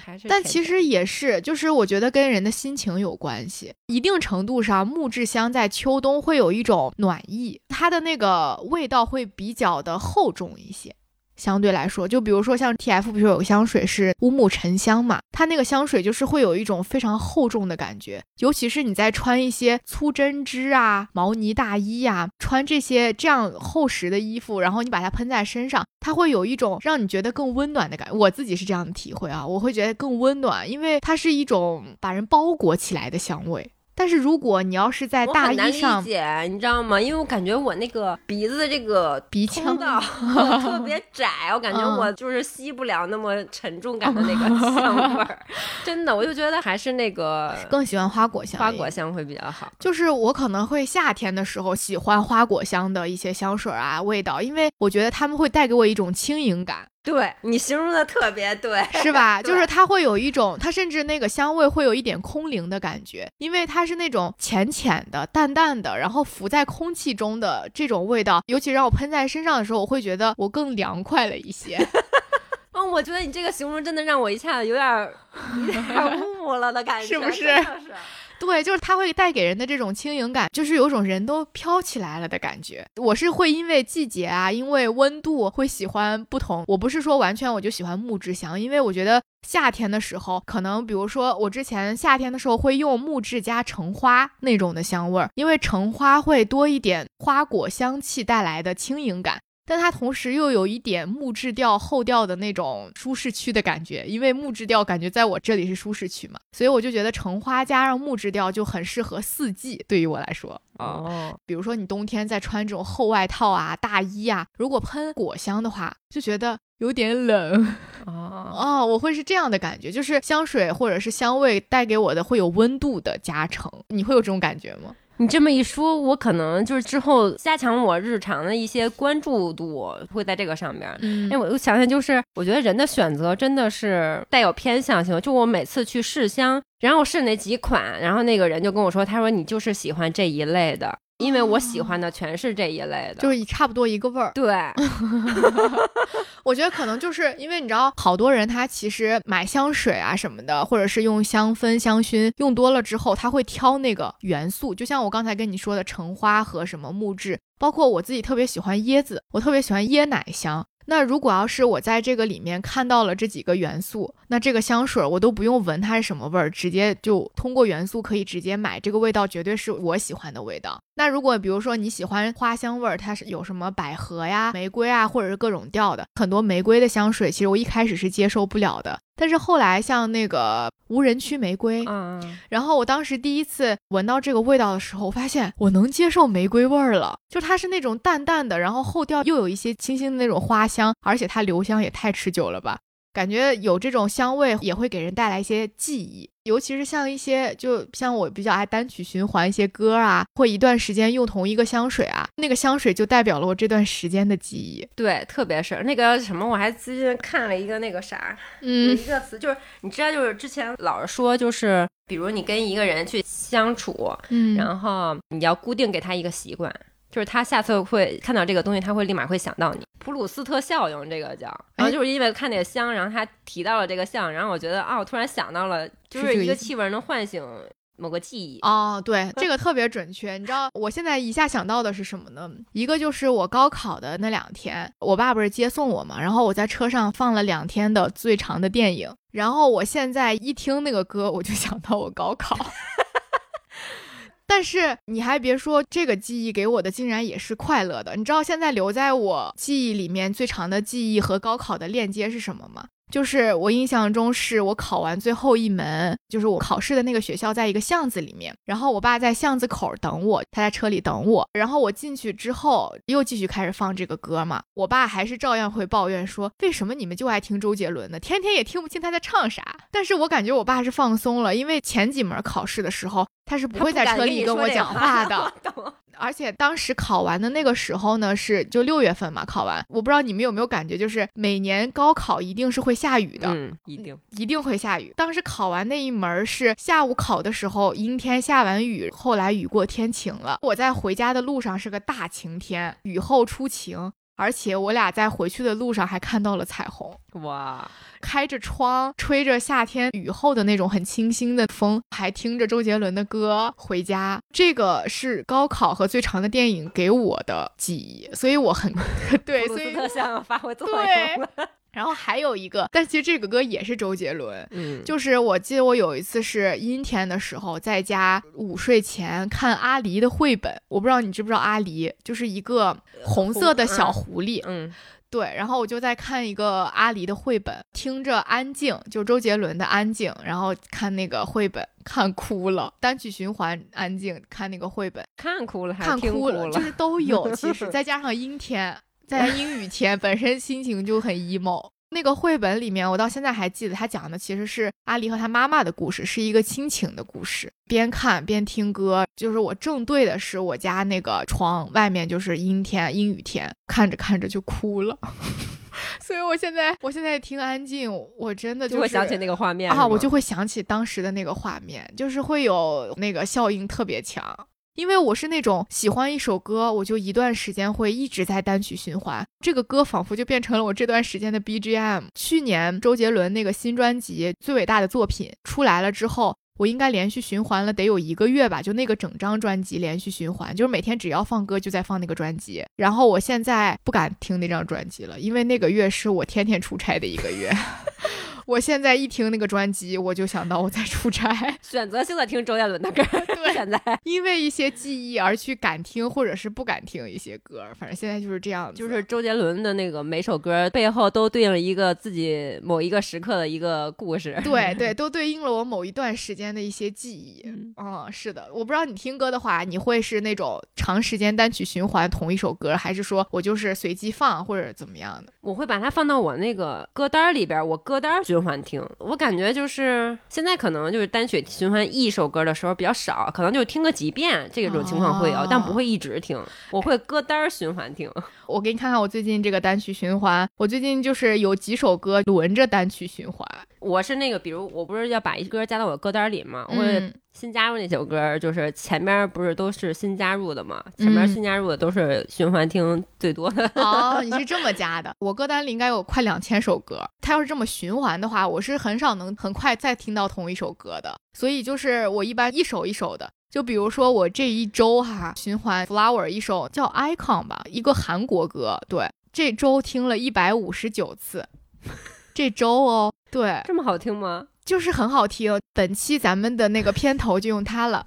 还是。但其实也是，就是我觉得跟人的心情有关系，一定程度上木质香在秋冬会有一种暖意，它的那个味道会比较的厚重一些。相对来说，就比如说像 T F，比如有个香水是乌木沉香嘛，它那个香水就是会有一种非常厚重的感觉，尤其是你在穿一些粗针织啊、毛呢大衣呀，穿这些这样厚实的衣服，然后你把它喷在身上，它会有一种让你觉得更温暖的感觉。我自己是这样的体会啊，我会觉得更温暖，因为它是一种把人包裹起来的香味。但是如果你要是在大衣上，理解，你知道吗？因为我感觉我那个鼻子的这个鼻腔道 特别窄，我感觉我就是吸不了那么沉重感的那个 香味儿。真的，我就觉得还是那个更喜欢花果香，花果香会比较好。就是我可能会夏天的时候喜欢花果香的一些香水啊味道，因为我觉得他们会带给我一种轻盈感。对你形容的特别对，是吧？就是它会有一种，它甚至那个香味会有一点空灵的感觉，因为它是那种浅浅的、淡淡的，然后浮在空气中的这种味道，尤其让我喷在身上的时候，我会觉得我更凉快了一些。嗯，我觉得你这个形容真的让我一下子有点有点雾 了的感觉，是不是？对，就是它会带给人的这种轻盈感，就是有种人都飘起来了的感觉。我是会因为季节啊，因为温度会喜欢不同。我不是说完全我就喜欢木质香，因为我觉得夏天的时候，可能比如说我之前夏天的时候会用木质加橙花那种的香味儿，因为橙花会多一点花果香气带来的轻盈感。但它同时又有一点木质调后调的那种舒适区的感觉，因为木质调感觉在我这里是舒适区嘛，所以我就觉得橙花加上木质调就很适合四季。对于我来说，哦，比如说你冬天在穿这种厚外套啊、大衣啊，如果喷果香的话，就觉得有点冷。哦 哦，我会是这样的感觉，就是香水或者是香味带给我的会有温度的加成。你会有这种感觉吗？你这么一说，我可能就是之后加强我日常的一些关注度，会在这个上边。嗯，哎，我又想想，就是我觉得人的选择真的是带有偏向性。就我每次去试香，然后试那几款，然后那个人就跟我说，他说你就是喜欢这一类的。因为我喜欢的全是这一类的，就是差不多一个味儿。对，我觉得可能就是因为你知道，好多人他其实买香水啊什么的，或者是用香氛、香薰用多了之后，他会挑那个元素。就像我刚才跟你说的，橙花和什么木质，包括我自己特别喜欢椰子，我特别喜欢椰奶香。那如果要是我在这个里面看到了这几个元素，那这个香水我都不用闻它是什么味儿，直接就通过元素可以直接买，这个味道绝对是我喜欢的味道。那如果比如说你喜欢花香味儿，它是有什么百合呀、玫瑰啊，或者是各种调的，很多玫瑰的香水，其实我一开始是接受不了的。但是后来像那个无人区玫瑰，嗯，然后我当时第一次闻到这个味道的时候，我发现我能接受玫瑰味儿了，就它是那种淡淡的，然后后调又有一些清新的那种花香，而且它留香也太持久了吧。感觉有这种香味也会给人带来一些记忆，尤其是像一些，就像我比较爱单曲循环一些歌啊，或一段时间用同一个香水啊，那个香水就代表了我这段时间的记忆。对，特别是那个什么，我还最近看了一个那个啥，嗯，一个词，就是你知道，就是之前老是说，就是比如你跟一个人去相处，嗯，然后你要固定给他一个习惯。就是他下次会看到这个东西，他会立马会想到你。普鲁斯特效应，这个叫。然后就是因为看那个香，然后他提到了这个像，然后我觉得啊，我突然想到了，就是一个气味能唤醒某个记忆。哦，对，这个特别准确。你知道我现在一下想到的是什么呢？一个就是我高考的那两天，我爸不是接送我嘛，然后我在车上放了两天的最长的电影，然后我现在一听那个歌，我就想到我高考。但是你还别说，这个记忆给我的竟然也是快乐的。你知道现在留在我记忆里面最长的记忆和高考的链接是什么吗？就是我印象中是我考完最后一门，就是我考试的那个学校在一个巷子里面，然后我爸在巷子口等我，他在车里等我，然后我进去之后又继续开始放这个歌嘛，我爸还是照样会抱怨说，为什么你们就爱听周杰伦呢？天天也听不清他在唱啥。但是我感觉我爸是放松了，因为前几门考试的时候他是不会在车里跟我讲话的。而且当时考完的那个时候呢，是就六月份嘛，考完，我不知道你们有没有感觉，就是每年高考一定是会下雨的，嗯，一定一定会下雨。当时考完那一门是下午考的时候，阴天下完雨，后来雨过天晴了。我在回家的路上是个大晴天，雨后出晴。而且我俩在回去的路上还看到了彩虹，哇！开着窗，吹着夏天雨后的那种很清新的风，还听着周杰伦的歌回家。这个是高考和最长的电影给我的记忆，所以我很 对，所以特效发挥作用了。然后还有一个，但其实这个歌也是周杰伦，嗯，就是我记得我有一次是阴天的时候，在家午睡前看阿狸的绘本，我不知道你知不知道阿狸，就是一个红色的小狐狸，嗯，对，然后我就在看一个阿狸的绘本，听着安静，就周杰伦的安静，然后看那个绘本，看哭了，单曲循环安静，看那个绘本，看哭了，看哭了，就是都有，其实再加上阴天。在阴雨天，本身心情就很 emo。那个绘本里面，我到现在还记得，他讲的其实是阿狸和他妈妈的故事，是一个亲情的故事。边看边听歌，就是我正对的是我家那个窗，外面就是阴天、阴雨天，看着看着就哭了。所以我现在我现在听安静，我真的就会想起那个画面啊，我就会想起当时的那个画面，就是会有那个效应特别强。因为我是那种喜欢一首歌，我就一段时间会一直在单曲循环，这个歌仿佛就变成了我这段时间的 BGM。去年周杰伦那个新专辑《最伟大的作品》出来了之后。我应该连续循环了得有一个月吧，就那个整张专辑连续循环，就是每天只要放歌就在放那个专辑。然后我现在不敢听那张专辑了，因为那个月是我天天出差的一个月。我现在一听那个专辑，我就想到我在出差，选择性的听周杰伦的歌。对，现在因为一些记忆而去敢听或者是不敢听一些歌，反正现在就是这样子。就是周杰伦的那个每首歌背后都对应了一个自己某一个时刻的一个故事。对 对，都对应了我某一段时间的一些记忆。嗯，是的，我不知道你听歌的话，你会是那种长时间单曲循环同一首歌，还是说我就是随机放或者怎么样的？我会把它放到我那个歌单里边，我歌单。循环听，我感觉就是现在可能就是单曲循环一首歌的时候比较少，可能就听个几遍这种情况会有，但不会一直听。我会歌单循环听。我给你看看我最近这个单曲循环，我最近就是有几首歌轮着单曲循环。我是那个，比如我不是要把一歌加到我歌单里吗？我新加入那首歌，就是前面不是都是新加入的吗？前面新加入的都是循环听最多的。哦，你是这么加的？我歌单里应该有快两千首歌，它要是这么循环的话，我是很少能很快再听到同一首歌的。所以就是我一般一首一首的，就比如说我这一周哈循环 Flower 一首叫 Icon 吧，一个韩国歌，对，这周听了一百五十九次。这周哦，对，这么好听吗？就是很好听。本期咱们的那个片头就用它了。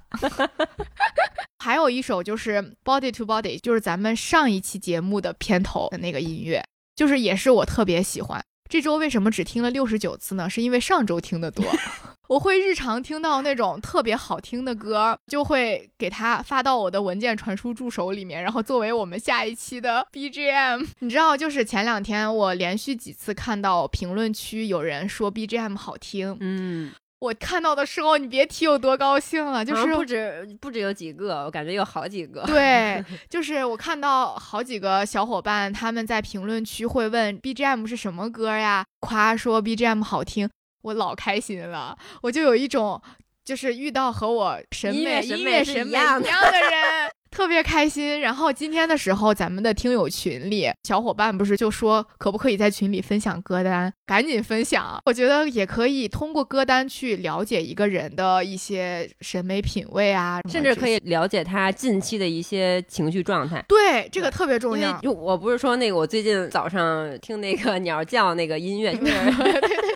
还有一首就是《Body to Body》，就是咱们上一期节目的片头的那个音乐，就是也是我特别喜欢。这周为什么只听了六十九次呢？是因为上周听的多。我会日常听到那种特别好听的歌，就会给它发到我的文件传输助手里面，然后作为我们下一期的 BGM。你知道，就是前两天我连续几次看到评论区有人说 BGM 好听，嗯，我看到的时候，你别提有多高兴了，就是不止不止有几个，我感觉有好几个。对，就是我看到好几个小伙伴他们在评论区会问 BGM 是什么歌呀，夸说 BGM 好听。我老开心了，我就有一种就是遇到和我审美音乐审美一样的人，特别开心。然后今天的时候，咱们的听友群里小伙伴不是就说可不可以在群里分享歌单？赶紧分享！我觉得也可以通过歌单去了解一个人的一些审美品味啊，甚至可以了解他近期的一些情绪状态。对，这个特别重要。就我不是说那个，我最近早上听那个鸟叫那个音乐，对对对。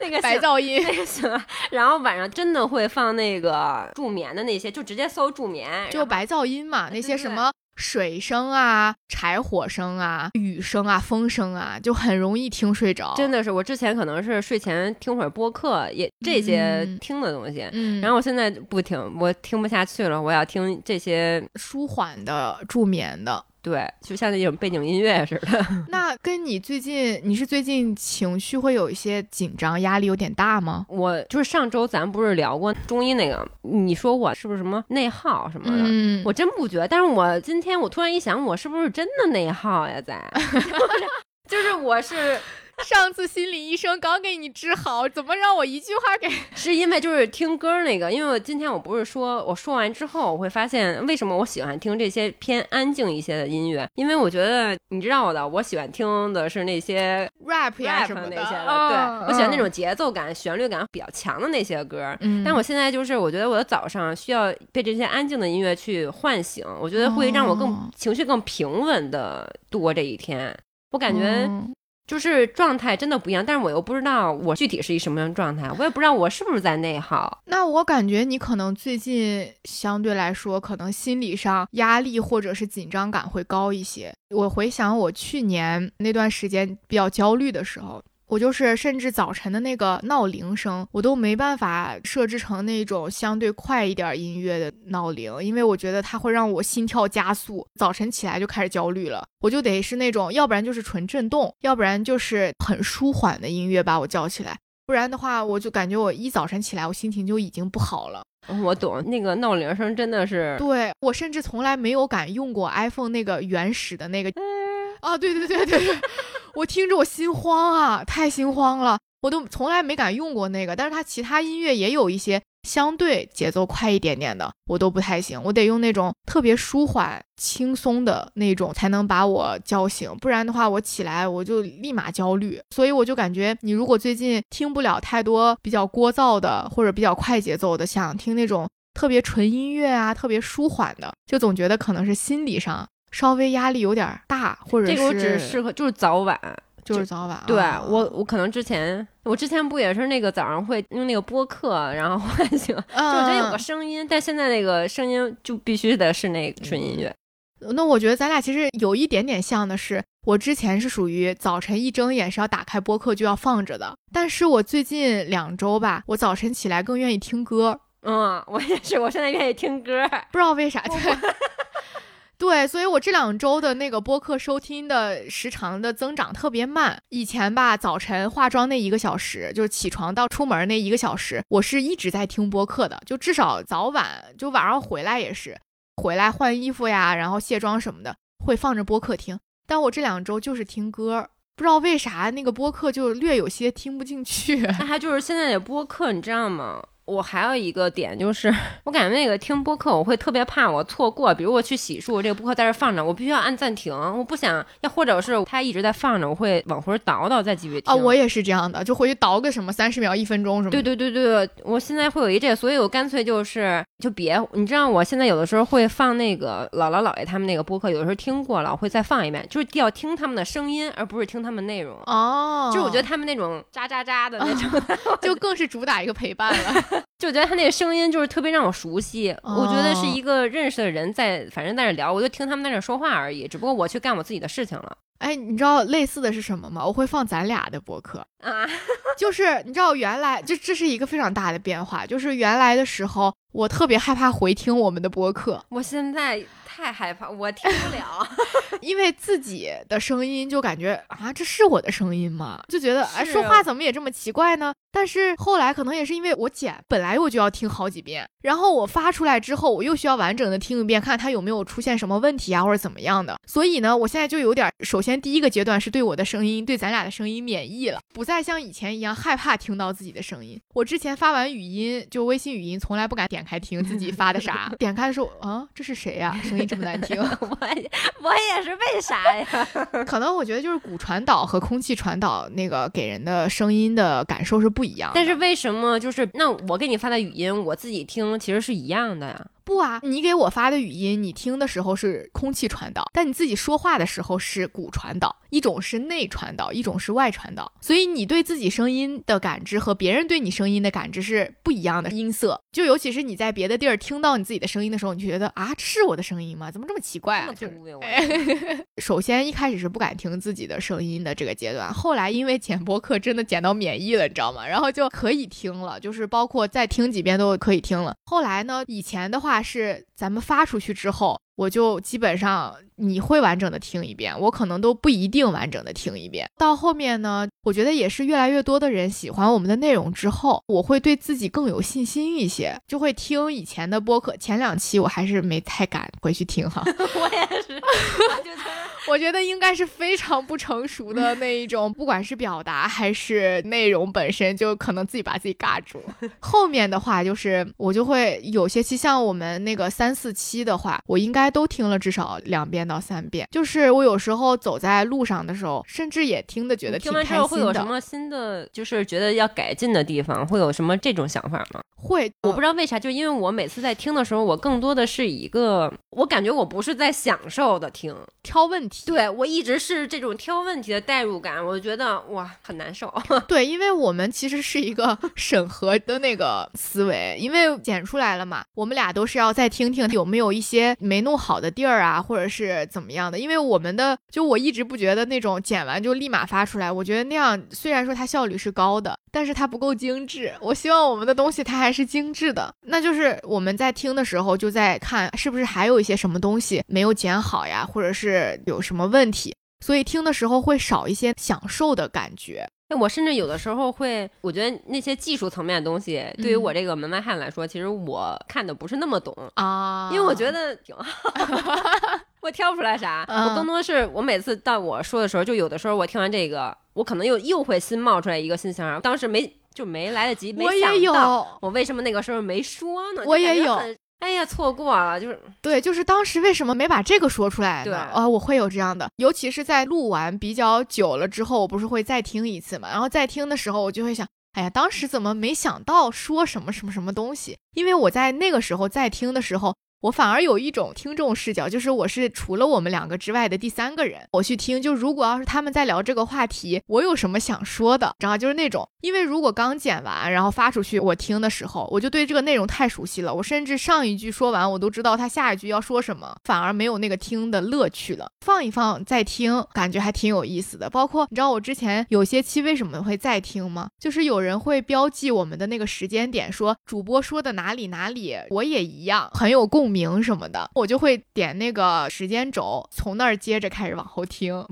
那个白噪音，那个什么。然后晚上真的会放那个助眠的那些，就直接搜助眠，就白噪音嘛，那些什么水声啊、柴火声啊、雨声啊、风声啊，就很容易听睡着。真的是，我之前可能是睡前听会儿播客，也这些听的东西。嗯。然后我现在不听，我听不下去了，我要听这些舒缓的助眠的。对，就像那种背景音乐似的。那跟你最近，你是最近情绪会有一些紧张、压力有点大吗？我就是上周咱不是聊过中医那个，你说我是不是什么内耗什么的？嗯，我真不觉得。但是我今天我突然一想，我是不是真的内耗呀？在，就是我是。上次心理医生刚给你治好，怎么让我一句话给？是因为就是听歌那个，因为我今天我不是说我说完之后，我会发现为什么我喜欢听这些偏安静一些的音乐，因为我觉得你知道的，我喜欢听的是那些 rap 呀什么那些的，对我喜欢那种节奏感、旋律感比较强的那些歌。嗯，但我现在就是我觉得我的早上需要被这些安静的音乐去唤醒，我觉得会让我更情绪更平稳的度过这一天。我感觉。就是状态真的不一样，但是我又不知道我具体是一什么样状态，我也不知道我是不是在内耗。那我感觉你可能最近相对来说，可能心理上压力或者是紧张感会高一些。我回想我去年那段时间比较焦虑的时候。我就是，甚至早晨的那个闹铃声，我都没办法设置成那种相对快一点音乐的闹铃，因为我觉得它会让我心跳加速，早晨起来就开始焦虑了。我就得是那种，要不然就是纯震动，要不然就是很舒缓的音乐把我叫起来，不然的话，我就感觉我一早晨起来，我心情就已经不好了。我懂，那个闹铃声真的是，对我甚至从来没有敢用过 iPhone 那个原始的那个，啊，对对对对对。我听着我心慌啊，太心慌了，我都从来没敢用过那个。但是它其他音乐也有一些相对节奏快一点点的，我都不太行，我得用那种特别舒缓、轻松的那种才能把我叫醒，不然的话我起来我就立马焦虑。所以我就感觉你如果最近听不了太多比较聒噪的或者比较快节奏的，想听那种特别纯音乐啊、特别舒缓的，就总觉得可能是心理上。稍微压力有点大，或者这个我只适合就是早晚，就是早晚。对我，我可能之前我之前不也是那个早上会用那个播客，然后唤醒，就我觉得有个声音，但现在那个声音就必须得是那个纯音乐。那我觉得咱俩其实有一点点像的是，我之前是属于早晨一睁眼是要打开播客就要放着的，但是我最近两周吧，我早晨起来更愿意听歌。嗯，我也是，我现在愿意听歌，不知道为啥。对。对，所以我这两周的那个播客收听的时长的增长特别慢。以前吧，早晨化妆那一个小时，就是起床到出门那一个小时，我是一直在听播客的，就至少早晚，就晚上回来也是，回来换衣服呀，然后卸妆什么的，会放着播客听。但我这两周就是听歌，不知道为啥那个播客就略有些听不进去。那还就是现在的播客，你知道吗？我还有一个点就是，我感觉那个听播客，我会特别怕我错过。比如我去洗漱，这个播客在这放着，我必须要按暂停，我不想要，或者是它一直在放着，我会往回倒倒再继续听。啊，我也是这样的，就回去倒个什么三十秒、一分钟什么。对对对对，我现在会有一这，所以我干脆就是就别，你知道，我现在有的时候会放那个姥姥姥爷他们那个播客，有的时候听过了，我会再放一遍，就是要听他们的声音，而不是听他们内容。哦，就是我觉得他们那种喳喳喳的那种，就更是主打一个陪伴了，就觉得他那个。声音就是特别让我熟悉，我觉得是一个认识的人在，反正在那聊，我就听他们在那说话而已。只不过我去干我自己的事情了。哎，你知道类似的是什么吗？我会放咱俩的博客啊，就是你知道原来就这是一个非常大的变化，就是原来的时候我特别害怕回听我们的博客，我现在。太害怕，我听不了，因为自己的声音就感觉啊，这是我的声音吗？就觉得哎，说话怎么也这么奇怪呢？但是后来可能也是因为我剪，本来我就要听好几遍，然后我发出来之后，我又需要完整的听一遍，看它有没有出现什么问题啊，或者怎么样的。所以呢，我现在就有点，首先第一个阶段是对我的声音，对咱俩的声音免疫了，不再像以前一样害怕听到自己的声音。我之前发完语音，就微信语音，从来不敢点开听自己发的啥，点开的时候啊，这是谁呀？声音。这么难听，我我也是为啥呀？可能我觉得就是骨传导和空气传导那个给人的声音的感受是不一样。但是为什么就是那我给你发的语音，我自己听其实是一样的呀？不啊，你给我发的语音，你听的时候是空气传导，但你自己说话的时候是骨传导，一种是内传导，一种是外传导，所以你对自己声音的感知和别人对你声音的感知是不一样的音色。就尤其是你在别的地儿听到你自己的声音的时候，你就觉得啊，这是我的声音吗？怎么这么奇怪啊？就 首先一开始是不敢听自己的声音的这个阶段，后来因为剪播客真的剪到免疫了，你知道吗？然后就可以听了，就是包括再听几遍都可以听了。后来呢，以前的话。是咱们发出去之后，我就基本上你会完整的听一遍，我可能都不一定完整的听一遍。到后面呢，我觉得也是越来越多的人喜欢我们的内容之后，我会对自己更有信心一些，就会听以前的播客。前两期我还是没太敢回去听哈，我也是。我觉得应该是非常不成熟的那一种，不管是表达还是内容本身，就可能自己把自己尬住。后面的话就是我就会有些期，像我们那个三四期的话，我应该都听了至少两遍到三遍。就是我有时候走在路上的时候，甚至也听的觉得听完之后会有什么新的，就是觉得要改进的地方，会有什么这种想法吗？会，我不知道为啥，就因为我每次在听的时候，我更多的是一个，我感觉我不是在享受的听，挑问题。对我一直是这种挑问题的代入感，我觉得哇很难受。对，因为我们其实是一个 审核的那个思维，因为剪出来了嘛，我们俩都是要再听听有没有一些没弄好的地儿啊，或者是怎么样的。因为我们的就我一直不觉得那种剪完就立马发出来，我觉得那样虽然说它效率是高的，但是它不够精致。我希望我们的东西它还是精致的。那就是我们在听的时候就在看是不是还有一些什么东西没有剪好呀，或者是有什么问。题，所以听的时候会少一些享受的感觉。哎，我甚至有的时候会，我觉得那些技术层面的东西，对于我这个门外汉来说，其实我看的不是那么懂啊，因为我觉得挺好。我挑不出来啥，我更多是我每次到我说的时候，就有的时候我听完这个，我可能又又会新冒出来一个新想法，当时没就没来得及，没想到我为什么那个时候没说呢？我也有。哎呀，错过了，就是对，就是当时为什么没把这个说出来呢？啊，我会有这样的，尤其是在录完比较久了之后，我不是会再听一次嘛？然后再听的时候，我就会想，哎呀，当时怎么没想到说什么什么什么东西？因为我在那个时候在听的时候。我反而有一种听众视角，就是我是除了我们两个之外的第三个人，我去听。就如果要是他们在聊这个话题，我有什么想说的，然后就是那种，因为如果刚剪完然后发出去，我听的时候，我就对这个内容太熟悉了，我甚至上一句说完，我都知道他下一句要说什么，反而没有那个听的乐趣了。放一放再听，感觉还挺有意思的。包括你知道我之前有些期为什么会再听吗？就是有人会标记我们的那个时间点，说主播说的哪里哪里，我也一样，很有共。名什么的，我就会点那个时间轴，从那儿接着开始往后听，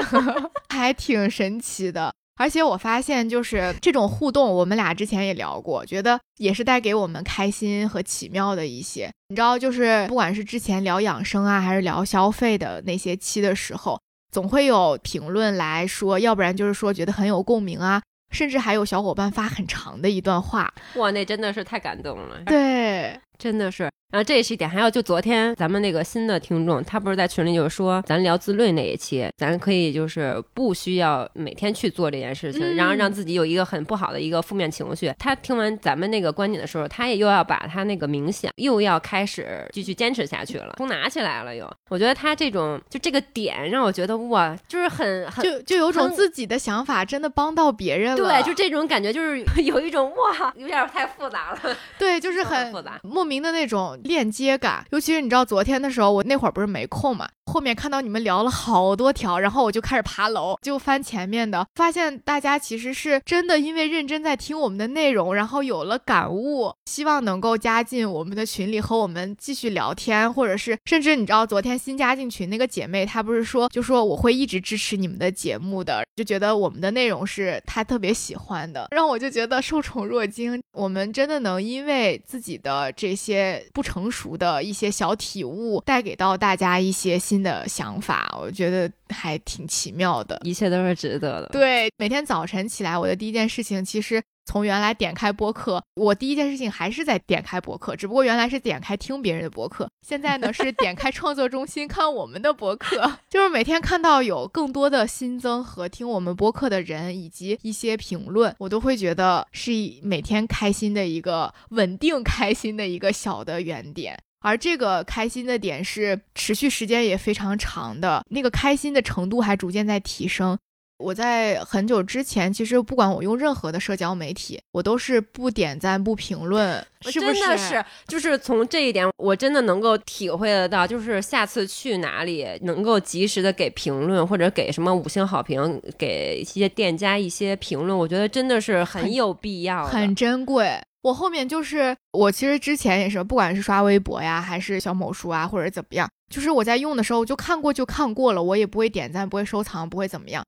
还挺神奇的。而且我发现，就是这种互动，我们俩之前也聊过，觉得也是带给我们开心和奇妙的一些。你知道，就是不管是之前聊养生啊，还是聊消费的那些期的时候，总会有评论来说，要不然就是说觉得很有共鸣啊，甚至还有小伙伴发很长的一段话，哇，那真的是太感动了。对。真的是，然后这也是一点。还有就昨天咱们那个新的听众，他不是在群里就是说，咱聊自律那一期，咱可以就是不需要每天去做这件事情，然后让自己有一个很不好的一个负面情绪。他听完咱们那个观点的时候，他也又要把他那个冥想又要开始继续坚持下去了，都拿起来了又。我觉得他这种就这个点让我觉得哇，就是很很就就有种自己的想法真的帮到别人了。对，就这种感觉就是 有一种哇，有点太复杂了。对，就是很复杂。莫名的那种链接感，尤其是你知道昨天的时候，我那会儿不是没空嘛，后面看到你们聊了好多条，然后我就开始爬楼，就翻前面的，发现大家其实是真的因为认真在听我们的内容，然后有了感悟，希望能够加进我们的群里和我们继续聊天，或者是甚至你知道昨天新加进群那个姐妹，她不是说就说我会一直支持你们的节目的，就觉得我们的内容是她特别喜欢的，让我就觉得受宠若惊，我们真的能因为自己的这些。不成熟的一些小体悟，带给到大家一些新的想法，我觉得还挺奇妙的，一切都是值得的。对，每天早晨起来，我的第一件事情，其实从原来点开播客，我第一件事情还是在点开播客，只不过原来是点开听别人的播客，现在呢是点开创作中心看我们的播客，就是每天看到有更多的新增和听我们播客的人，以及一些评论，我都会觉得是每天开心的一个稳定开心的一个小。的原点，而这个开心的点是持续时间也非常长的，那个开心的程度还逐渐在提升。我在很久之前，其实不管我用任何的社交媒体，我都是不点赞、不评论，是不是？真的是，就是从这一点，我真的能够体会得到，就是下次去哪里能够及时的给评论，或者给什么五星好评，给一些店家一些评论，我觉得真的是很有必要，很珍贵。我后面就是我，其实之前也是，不管是刷微博呀，还是小某书啊，或者怎么样，就是我在用的时候就看过就看过了，我也不会点赞，不会收藏，不会怎么样。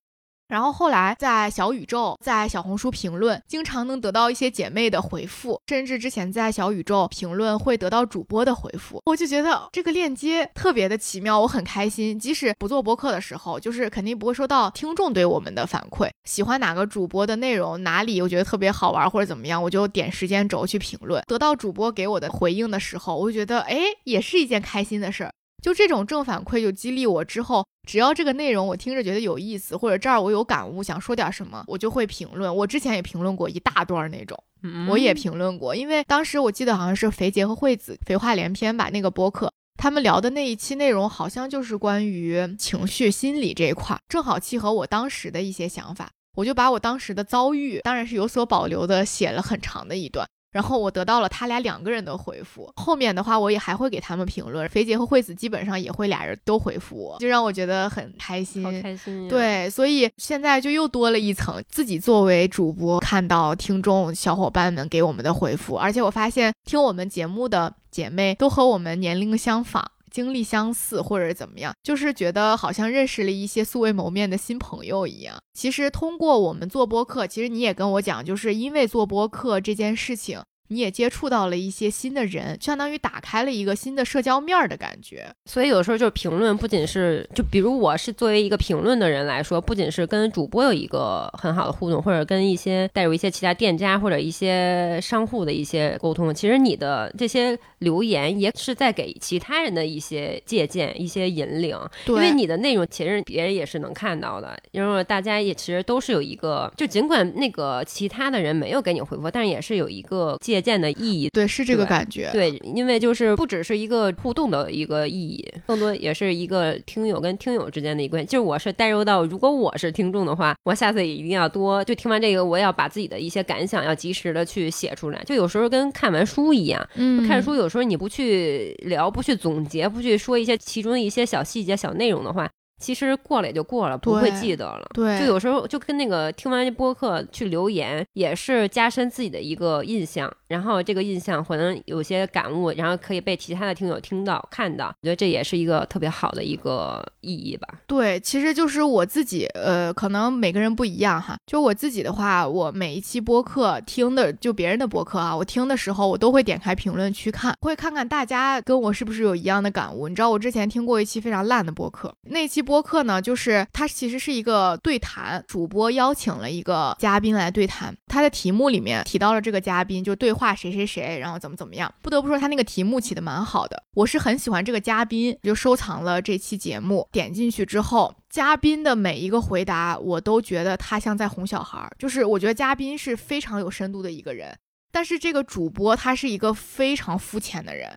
然后后来在小宇宙、在小红书评论，经常能得到一些姐妹的回复，甚至之前在小宇宙评论会得到主播的回复，我就觉得这个链接特别的奇妙，我很开心。即使不做播客的时候，就是肯定不会收到听众对我们的反馈，喜欢哪个主播的内容，哪里我觉得特别好玩或者怎么样，我就点时间轴去评论，得到主播给我的回应的时候，我就觉得哎，也是一件开心的事儿。就这种正反馈，就激励我之后，只要这个内容我听着觉得有意思，或者这儿我有感悟，想说点什么，我就会评论。我之前也评论过一大段那种，我也评论过，因为当时我记得好像是肥姐和惠子肥话连篇吧，那个播客，他们聊的那一期内容好像就是关于情绪心理这一块，正好契合我当时的一些想法，我就把我当时的遭遇，当然是有所保留的，写了很长的一段。然后我得到了他俩两个人的回复，后面的话我也还会给他们评论，肥姐和惠子基本上也会俩人都回复我，就让我觉得很开心，好开心。对，所以现在就又多了一层，自己作为主播看到听众小伙伴们给我们的回复，而且我发现听我们节目的姐妹都和我们年龄相仿。经历相似，或者怎么样，就是觉得好像认识了一些素未谋面的新朋友一样。其实通过我们做播客，其实你也跟我讲，就是因为做播客这件事情，你也接触到了一些新的人，相当于打开了一个新的社交面儿的感觉。所以有时候就是评论，不仅是就比如我是作为一个评论的人来说，不仅是跟主播有一个很好的互动，或者跟一些带入一些其他店家或者一些商户的一些沟通，其实你的这些留言也是在给其他人的一些借鉴、一些引领。因为你的内容其实别人也是能看到的，因为大家也其实都是有一个，就尽管那个其他的人没有给你回复，但是也是有一个借鉴的意义。对，是这个感觉。对，因为就是不只是一个互动的一个意义，更多也是一个听友跟听友之间的一个。就是我是带入到，如果我是听众的话，我下次也一定要多就听完这个，我也要把自己的一些感想要及时的去写出来。就有时候跟看完书一样，嗯，看书有时候你不去聊，不去总结，不去说一些其中的一些小细节、小内容的话。其实过了也就过了，不会记得了。对，就有时候就跟那个听完播客去留言，也是加深自己的一个印象。然后这个印象可能有些感悟，然后可以被其他的听友听到、看到。我觉得这也是一个特别好的一个意义吧。对，其实就是我自己，呃，可能每个人不一样哈。就我自己的话，我每一期播客听的，就别人的播客啊，我听的时候，我都会点开评论区看，会看看大家跟我是不是有一样的感悟。你知道，我之前听过一期非常烂的播客，那期。播客呢，就是它其实是一个对谈，主播邀请了一个嘉宾来对谈，他的题目里面提到了这个嘉宾，就对话谁谁谁，然后怎么怎么样。不得不说，他那个题目起的蛮好的，我是很喜欢这个嘉宾，就收藏了这期节目。点进去之后，嘉宾的每一个回答，我都觉得他像在哄小孩儿，就是我觉得嘉宾是非常有深度的一个人，但是这个主播他是一个非常肤浅的人。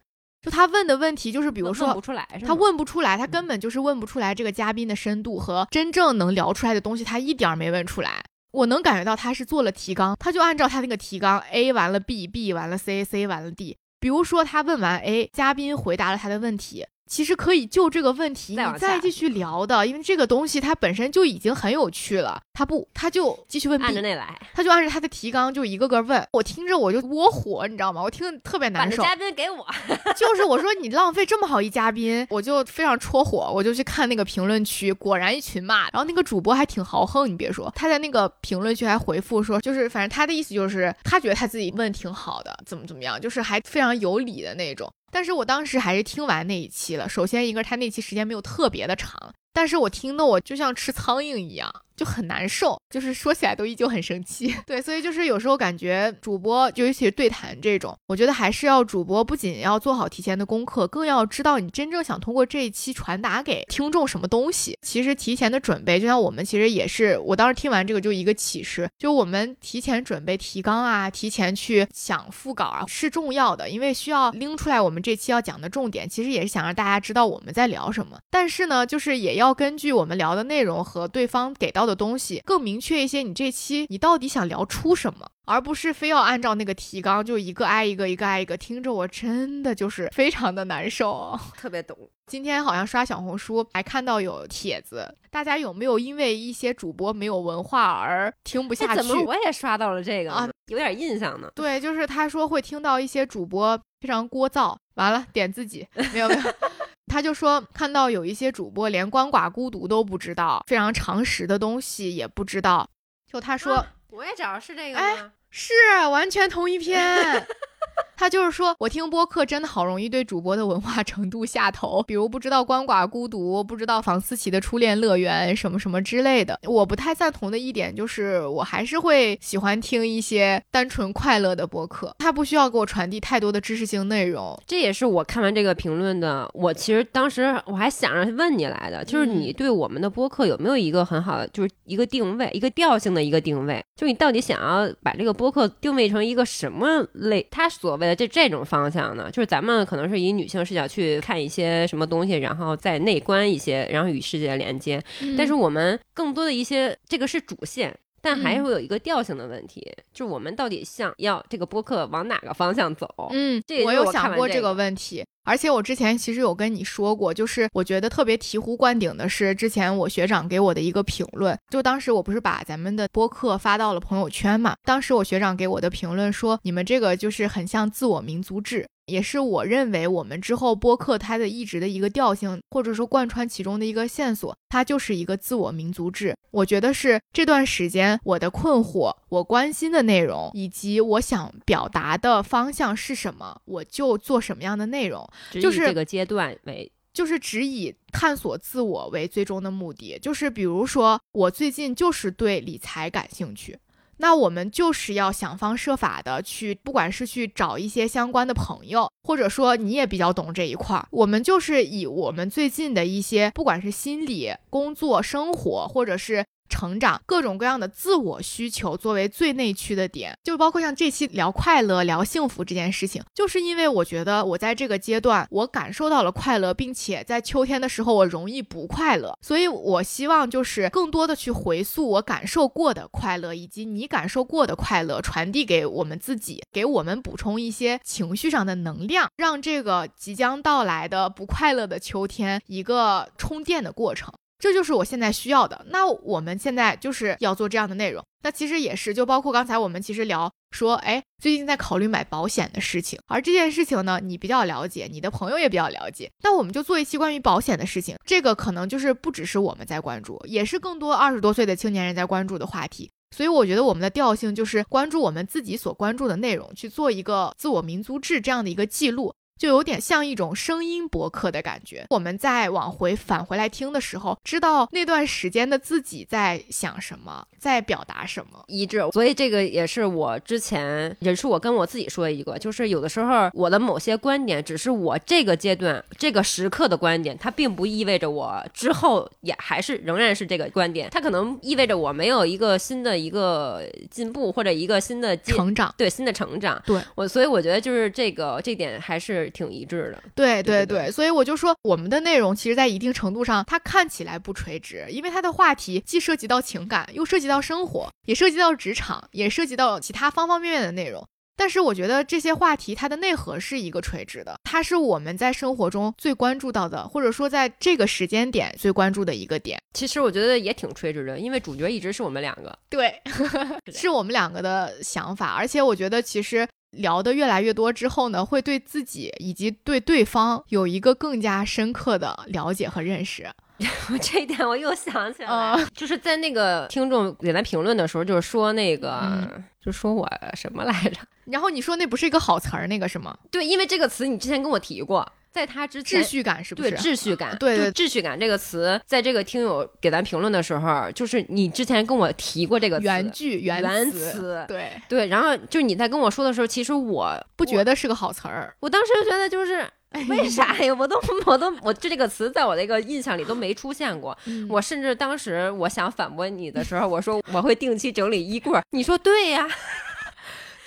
就他问的问题，就是比如说，他问不出来，他根本就是问不出来这个嘉宾的深度和真正能聊出来的东西，他一点没问出来。我能感觉到他是做了提纲，他就按照他那个提纲，A 完了 B，B 完了 C，C 完了 D。比如说他问完 A，嘉宾回答了他的问题。其实可以就这个问题你再继续聊的，因为这个东西它本身就已经很有趣了。他不，他就继续问，按着那来，他就按着他的提纲就一个个问。我听着我就窝火，你知道吗？我听着特别难受。嘉宾给我，就是我说你浪费这么好一嘉宾，我就非常戳火，我就去看那个评论区，果然一群骂。然后那个主播还挺豪横，你别说，他在那个评论区还回复说，就是反正他的意思就是他觉得他自己问挺好的，怎么怎么样，就是还非常有理的那种。但是我当时还是听完那一期了。首先，一个他那期时间没有特别的长，但是我听的我就像吃苍蝇一样。就很难受，就是说起来都依旧很生气。对，所以就是有时候感觉主播，就尤其是对谈这种，我觉得还是要主播不仅要做好提前的功课，更要知道你真正想通过这一期传达给听众什么东西。其实提前的准备，就像我们其实也是，我当时听完这个就一个启示，就我们提前准备提纲啊，提前去想副稿啊是重要的，因为需要拎出来我们这期要讲的重点，其实也是想让大家知道我们在聊什么。但是呢，就是也要根据我们聊的内容和对方给到。的东西更明确一些，你这期你到底想聊出什么，而不是非要按照那个提纲就一个挨一个，一个挨一个，听着我真的就是非常的难受。特别懂。今天好像刷小红书还看到有帖子，大家有没有因为一些主播没有文化而听不下去？怎么我也刷到了这个啊？有点印象呢。对，就是他说会听到一些主播非常聒噪，完了点自己，没有没有。他就说，看到有一些主播连鳏寡孤独都不知道，非常常识的东西也不知道。就他说，我也找是这个吗？是完全同一篇。他就是说，我听播客真的好容易对主播的文化程度下头，比如不知道鳏寡孤独，不知道房思琪的初恋乐园什么什么之类的。我不太赞同的一点就是，我还是会喜欢听一些单纯快乐的播客，他不需要给我传递太多的知识性内容。这也是我看完这个评论的，我其实当时我还想着问你来的，就是你对我们的播客有没有一个很好的，就是一个定位，一个调性的一个定位，就你到底想要把这个播客定位成一个什么类？他所谓的这这种方向呢，就是咱们可能是以女性视角去看一些什么东西，然后再内观一些，然后与世界连接。但是我们更多的一些，这个是主线，但还会有一个调性的问题，就是我们到底想要这个播客往哪个方向走？嗯，我有想过这个问题。而且我之前其实有跟你说过，就是我觉得特别醍醐灌顶的是之前我学长给我的一个评论，就当时我不是把咱们的播客发到了朋友圈嘛，当时我学长给我的评论说，你们这个就是很像自我民族志。也是我认为我们之后播客它的一直的一个调性，或者说贯穿其中的一个线索，它就是一个自我民族志。我觉得是这段时间我的困惑、我关心的内容，以及我想表达的方向是什么，我就做什么样的内容，就是这个阶段为。就是只以探索自我为最终的目的，就是比如说我最近就是对理财感兴趣，那我们就是要想方设法的去，不管是去找一些相关的朋友，或者说你也比较懂这一块儿，我们就是以我们最近的一些，不管是心理、工作、生活，或者是。成长各种各样的自我需求作为最内驱的点，就包括像这期聊快乐、聊幸福这件事情，就是因为我觉得我在这个阶段我感受到了快乐，并且在秋天的时候我容易不快乐，所以我希望就是更多的去回溯我感受过的快乐，以及你感受过的快乐，传递给我们自己，给我们补充一些情绪上的能量，让这个即将到来的不快乐的秋天一个充电的过程。这就是我现在需要的。那我们现在就是要做这样的内容。那其实也是，就包括刚才我们其实聊说，哎，最近在考虑买保险的事情。而这件事情呢，你比较了解，你的朋友也比较了解。那我们就做一期关于保险的事情。这个可能就是不只是我们在关注，也是更多二十多岁的青年人在关注的话题。所以我觉得我们的调性就是关注我们自己所关注的内容，去做一个自我民族志这样的一个记录。就有点像一种声音博客的感觉。我们在往回返回来听的时候，知道那段时间的自己在想什么，在表达什么，一致。所以这个也是我之前也是我跟我自己说的一个，就是有的时候我的某些观点只是我这个阶段这个时刻的观点，它并不意味着我之后也还是仍然是这个观点。它可能意味着我没有一个新的一个进步或者一个新的成长，对新的成长。对我，所以我觉得就是这个这点还是。挺一致的，对对对，所以我就说，我们的内容其实，在一定程度上，它看起来不垂直，因为它的话题既涉及到情感，又涉及到生活，也涉及到职场，也涉及到其他方方面面的内容。但是，我觉得这些话题它的内核是一个垂直的，它是我们在生活中最关注到的，或者说在这个时间点最关注的一个点。其实我觉得也挺垂直的，因为主角一直是我们两个，对，是我们两个的想法。而且，我觉得其实。聊的越来越多之后呢，会对自己以及对对方有一个更加深刻的了解和认识。这一点我又想起来了，就是在那个听众给咱评论的时候，就是说那个，就说我什么来着？然后你说那不是一个好词儿，那个什么？对，因为这个词你之前跟我提过。在他之前，秩序感是不是？对，秩序感，对对，秩序感这个词，在这个听友给咱评论的时候，就是你之前跟我提过这个原句原词，对对，然后就你在跟我说的时候，其实我不觉得是个好词儿，我当时就觉得就是为啥呀？我都我都我就这个词在我那个印象里都没出现过，我甚至当时我想反驳你的时候，我说我会定期整理衣柜，你说对呀。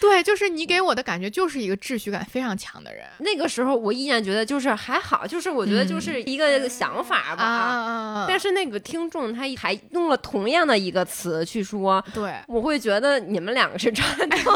对，就是你给我的感觉就是一个秩序感非常强的人。那个时候我依然觉得就是还好，就是我觉得就是一个想法吧。但是那个听众他还用了同样的一个词去说，对我会觉得你们两个是串通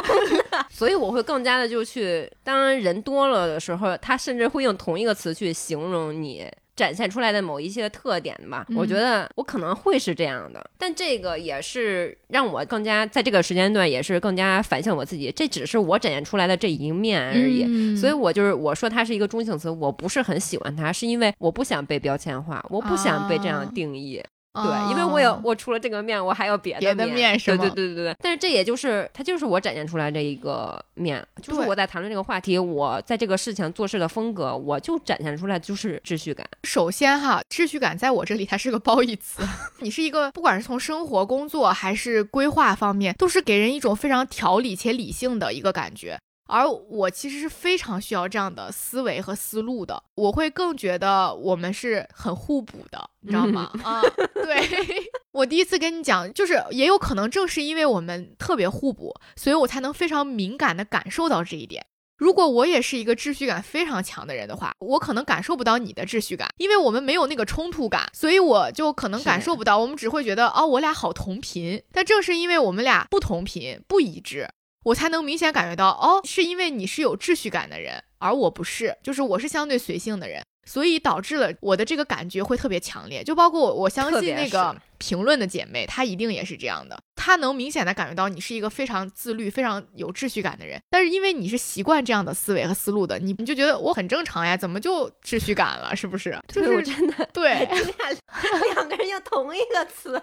的，所以我会更加的就去，当人多了的时候，他甚至会用同一个词去形容你。展现出来的某一些特点吧，我觉得我可能会是这样的，但这个也是让我更加在这个时间段也是更加反省我自己，这只是我展现出来的这一面而已，所以我就是我说它是一个中性词，我不是很喜欢它，是因为我不想被标签化，我不想被这样定义。对，因为我有我除了这个面，我还有别的面，是吗？对对对对对。但是这也就是它就是我展现出来这一个面，就是我在谈论这个话题，我在这个事情做事的风格，我就展现出来就是秩序感。首先哈，秩序感在我这里它是个褒义词，你是一个不管是从生活、工作还是规划方面，都是给人一种非常条理且理性的一个感觉。而我其实是非常需要这样的思维和思路的，我会更觉得我们是很互补的，你知道吗？啊，对，我第一次跟你讲，就是也有可能正是因为我们特别互补，所以我才能非常敏感的感受到这一点。如果我也是一个秩序感非常强的人的话，我可能感受不到你的秩序感，因为我们没有那个冲突感，所以我就可能感受不到。我们只会觉得哦，我俩好同频，但正是因为我们俩不同频、不一致。我才能明显感觉到，哦，是因为你是有秩序感的人，而我不是，就是我是相对随性的人，所以导致了我的这个感觉会特别强烈。就包括我，我相信那个评论的姐妹，她一定也是这样的。她能明显的感觉到你是一个非常自律、非常有秩序感的人。但是因为你是习惯这样的思维和思路的，你你就觉得我很正常呀，怎么就秩序感了？是不是？就是真的对，俩两个人用同一个词，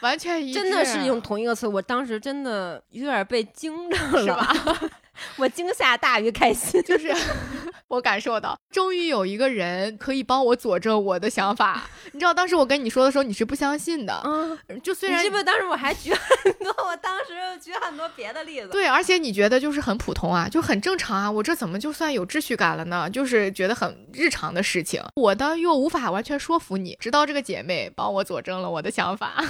完全一真的是用同一个词。我当时真的有点被惊着了，是吧？我惊吓大于开心，就是 我感受到，终于有一个人可以帮我佐证我的想法。你知道，当时我跟你说的时候，你是不相信的。嗯，就虽然是不是当时我还举 很多，我当时举很多别的例子。对，而且你觉得就是很普通啊，就很正常啊。我这怎么就算有秩序感了呢？就是觉得很日常的事情，我呢又无法完全说服你。直到这个姐妹帮我佐证了我的想法，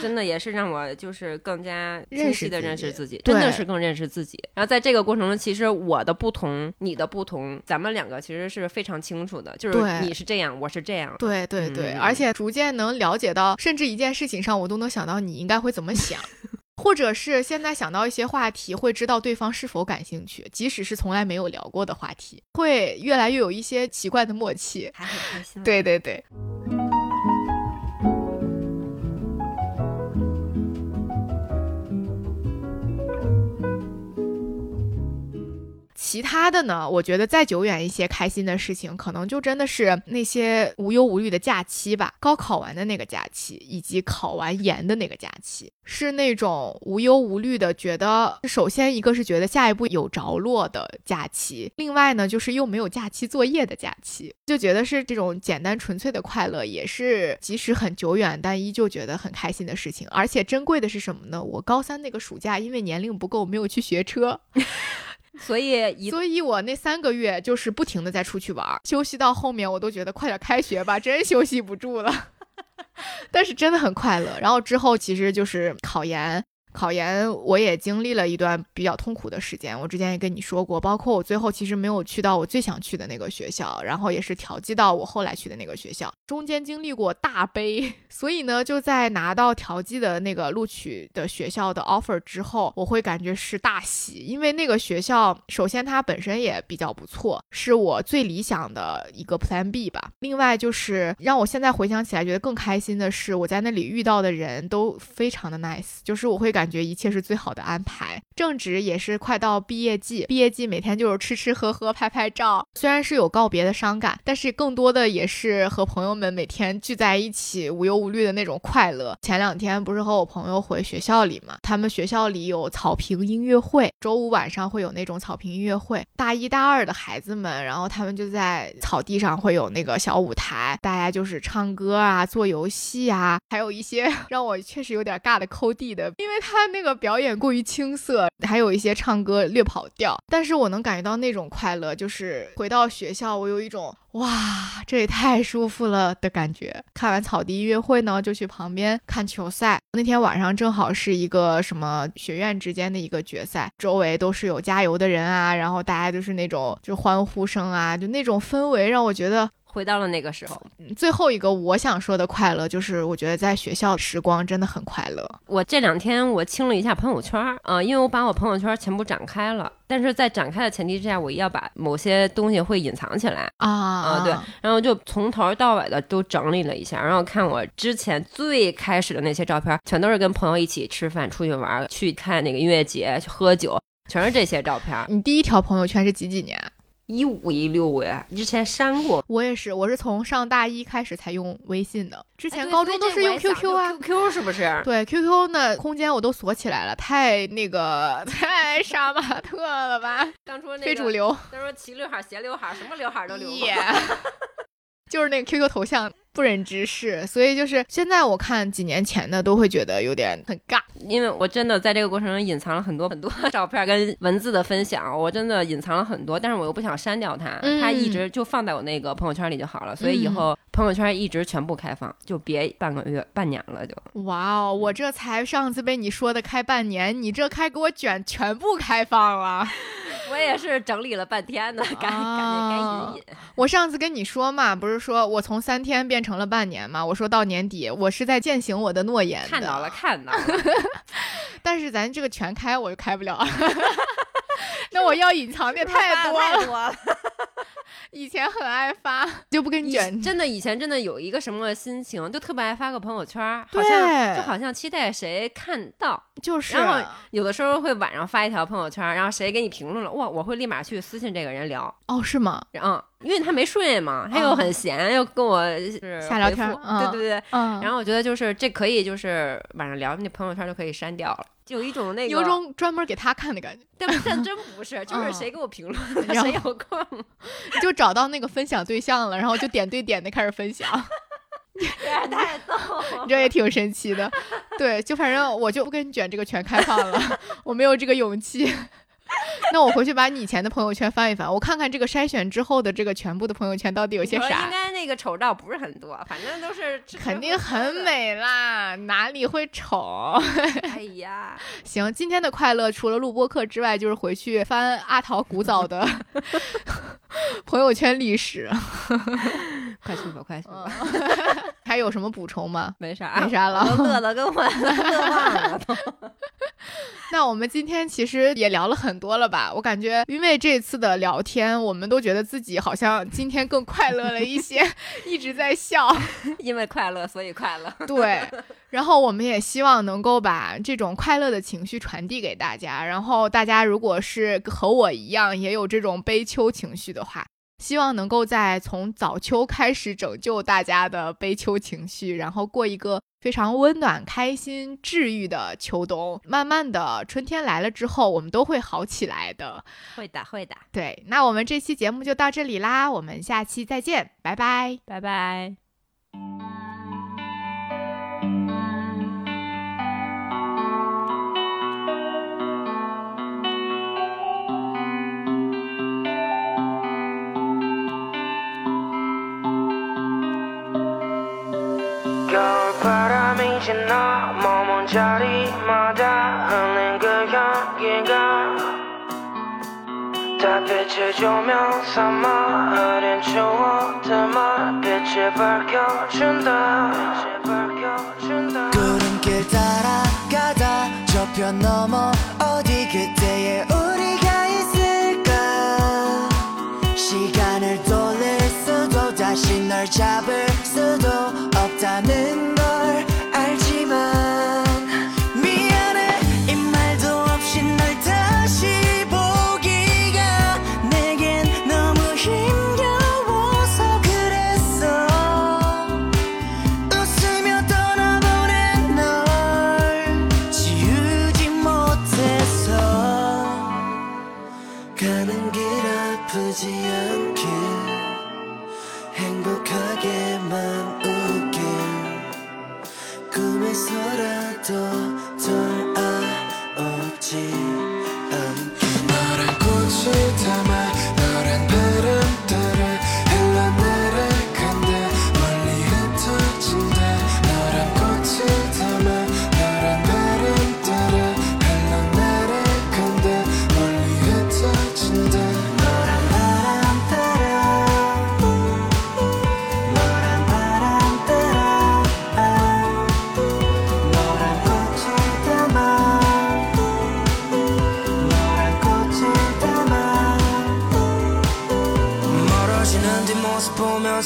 真的也是让我就是更加清晰的认识自己，真的是更认识自己。然后在这个过程中，其实我的不同，你的不同，咱们两个其实是非常清楚的，就是你是这样，我是这样，对对对，而且逐渐能了解到，甚至一件事情上，我都能想到你应该会怎么想，或者是现在想到一些话题，会知道对方是否感兴趣，即使是从来没有聊过的话题，会越来越有一些奇怪的默契，还很开心。对对对。其他的呢？我觉得再久远一些，开心的事情，可能就真的是那些无忧无虑的假期吧。高考完的那个假期，以及考完研的那个假期，是那种无忧无虑的，觉得首先一个是觉得下一步有着落的假期，另外呢就是又没有假期作业的假期，就觉得是这种简单纯粹的快乐，也是即使很久远，但依旧觉得很开心的事情。而且珍贵的是什么呢？我高三那个暑假，因为年龄不够，没有去学车。所以，所以我那三个月就是不停的在出去玩，休息到后面我都觉得快点开学吧，真休息不住了。但是真的很快乐。然后之后其实就是考研。考研我也经历了一段比较痛苦的时间，我之前也跟你说过，包括我最后其实没有去到我最想去的那个学校，然后也是调剂到我后来去的那个学校，中间经历过大悲，所以呢，就在拿到调剂的那个录取的学校的 offer 之后，我会感觉是大喜，因为那个学校首先它本身也比较不错，是我最理想的一个 plan B 吧。另外就是让我现在回想起来觉得更开心的是，我在那里遇到的人都非常的 nice，就是我会感。感觉一切是最好的安排，正值也是快到毕业季，毕业季每天就是吃吃喝喝、拍拍照。虽然是有告别的伤感，但是更多的也是和朋友们每天聚在一起、无忧无虑的那种快乐。前两天不是和我朋友回学校里嘛，他们学校里有草坪音乐会，周五晚上会有那种草坪音乐会。大一大二的孩子们，然后他们就在草地上会有那个小舞台，大家就是唱歌啊、做游戏啊，还有一些 让我确实有点尬的抠地的，因为他。他那个表演过于青涩，还有一些唱歌略跑调，但是我能感觉到那种快乐，就是回到学校，我有一种哇，这也太舒服了的感觉。看完草地音乐会呢，就去旁边看球赛。那天晚上正好是一个什么学院之间的一个决赛，周围都是有加油的人啊，然后大家都是那种就欢呼声啊，就那种氛围让我觉得。回到了那个时候，最后一个我想说的快乐，就是我觉得在学校时光真的很快乐。我这两天我清了一下朋友圈，啊，因为我把我朋友圈全部展开了，但是在展开的前提之下，我要把某些东西会隐藏起来啊啊，对，然后就从头到尾的都整理了一下，然后看我之前最开始的那些照片，全都是跟朋友一起吃饭、出去玩、去看那个音乐节、去喝酒，全是这些照片。你第一条朋友圈是几几年？一五一六呀，之前删过。我也是，我是从上大一开始才用微信的，之前高中都是用 QQ 啊。QQ 是不是？对，QQ 那空间我都锁起来了，太那个 太杀马特了吧？当初那非主流。他说齐刘海、斜刘海，什么刘海都留过。就是那个 QQ 头像。不忍直视，所以就是现在我看几年前的都会觉得有点很尬，因为我真的在这个过程中隐藏了很多很多 照片跟文字的分享，我真的隐藏了很多，但是我又不想删掉它，它一直就放在我那个朋友圈里就好了，所以以后朋友圈一直全部开放，就别半个月半年了就。哇哦，我这才上次被你说的开半年，你这开给我卷全部开放了，我也是整理了半天呢，赶赶紧该隐隐。我上次跟你说嘛，不是说我从三天变。成了半年嘛？我说到年底，我是在践行我的诺言。看到了，看到了。但是咱这个全开，我就开不了。那我要隐藏的太多了。以前很爱发，就不跟你卷。真的，以前真的有一个什么心情，就特别爱发个朋友圈，好像就好像期待谁看到，就是。然后有的时候会晚上发一条朋友圈，然后谁给你评论了，哇，我会立马去私信这个人聊。哦，是吗？嗯，因为他没睡嘛，他又很闲，又跟我 是瞎聊天，对对对。嗯。然后我觉得就是这可以，就是晚上聊，那朋友圈就可以删掉了。就有一种那个，有种专门给他看的感觉，但但 真不是，就是谁给我评论，谁有空，就找到那个分享对象了，然后就点对点的开始分享，这太逗，你这也挺神奇的，对，就反正我就不跟你卷这个全开放了，我没有这个勇气。那我回去把你以前的朋友圈翻一翻，我看看这个筛选之后的这个全部的朋友圈到底有些啥。应该那个丑照不是很多，反正都是肯定很美啦，哪里会丑？哎呀，行，今天的快乐除了录播课之外，就是回去翻阿桃古早的 朋友圈历史。快去吧，快去吧。还有什么补充吗？没啥，没啥了。乐的跟我乐忘了都。那我们今天其实也聊了很多了吧？我感觉，因为这次的聊天，我们都觉得自己好像今天更快乐了一些，一直在笑。因为快乐，所以快乐。对。然后我们也希望能够把这种快乐的情绪传递给大家。然后大家如果是和我一样也有这种悲秋情绪的话。希望能够在从早秋开始拯救大家的悲秋情绪，然后过一个非常温暖、开心、治愈的秋冬。慢慢的，春天来了之后，我们都会好起来的。会的，会的。对，那我们这期节目就到这里啦，我们下期再见，拜拜，拜拜。 빛을 조명 삼아 어린 추억들만 빛을 밝혀준다. 구름길 따라가다 저편 넘어 어디 그때의 우리가 있을까? 시간을 돌릴 수도 다시 널 잡을 수도 없다는 걸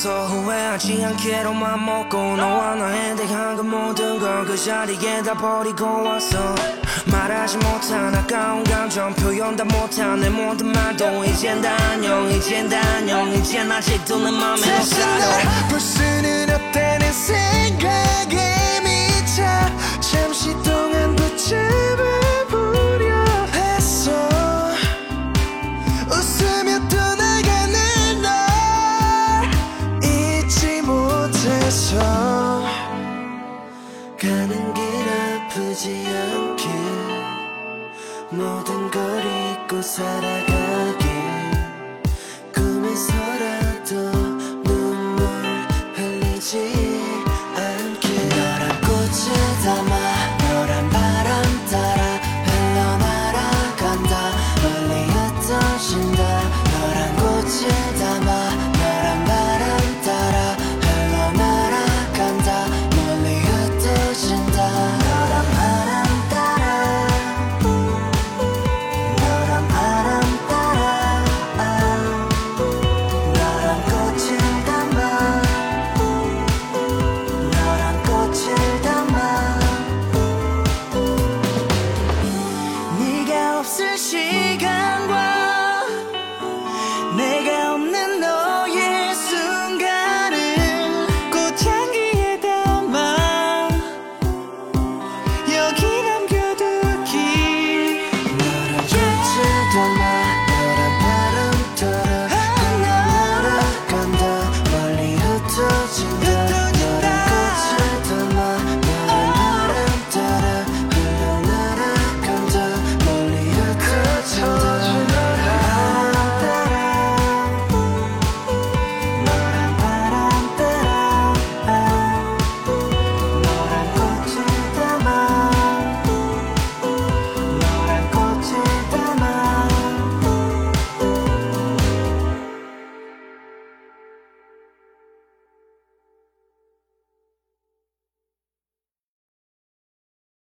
않게로만 먹고 너와 나에 대한 그 모든 걸 그 자리에 다 버리고 왔어. 말하지 못한 아까운 감정 표현 다 못한 내 모든 말도 이젠 다 안녕 이젠 다 안녕 이젠 아직도 내 맘에 너 살아 said I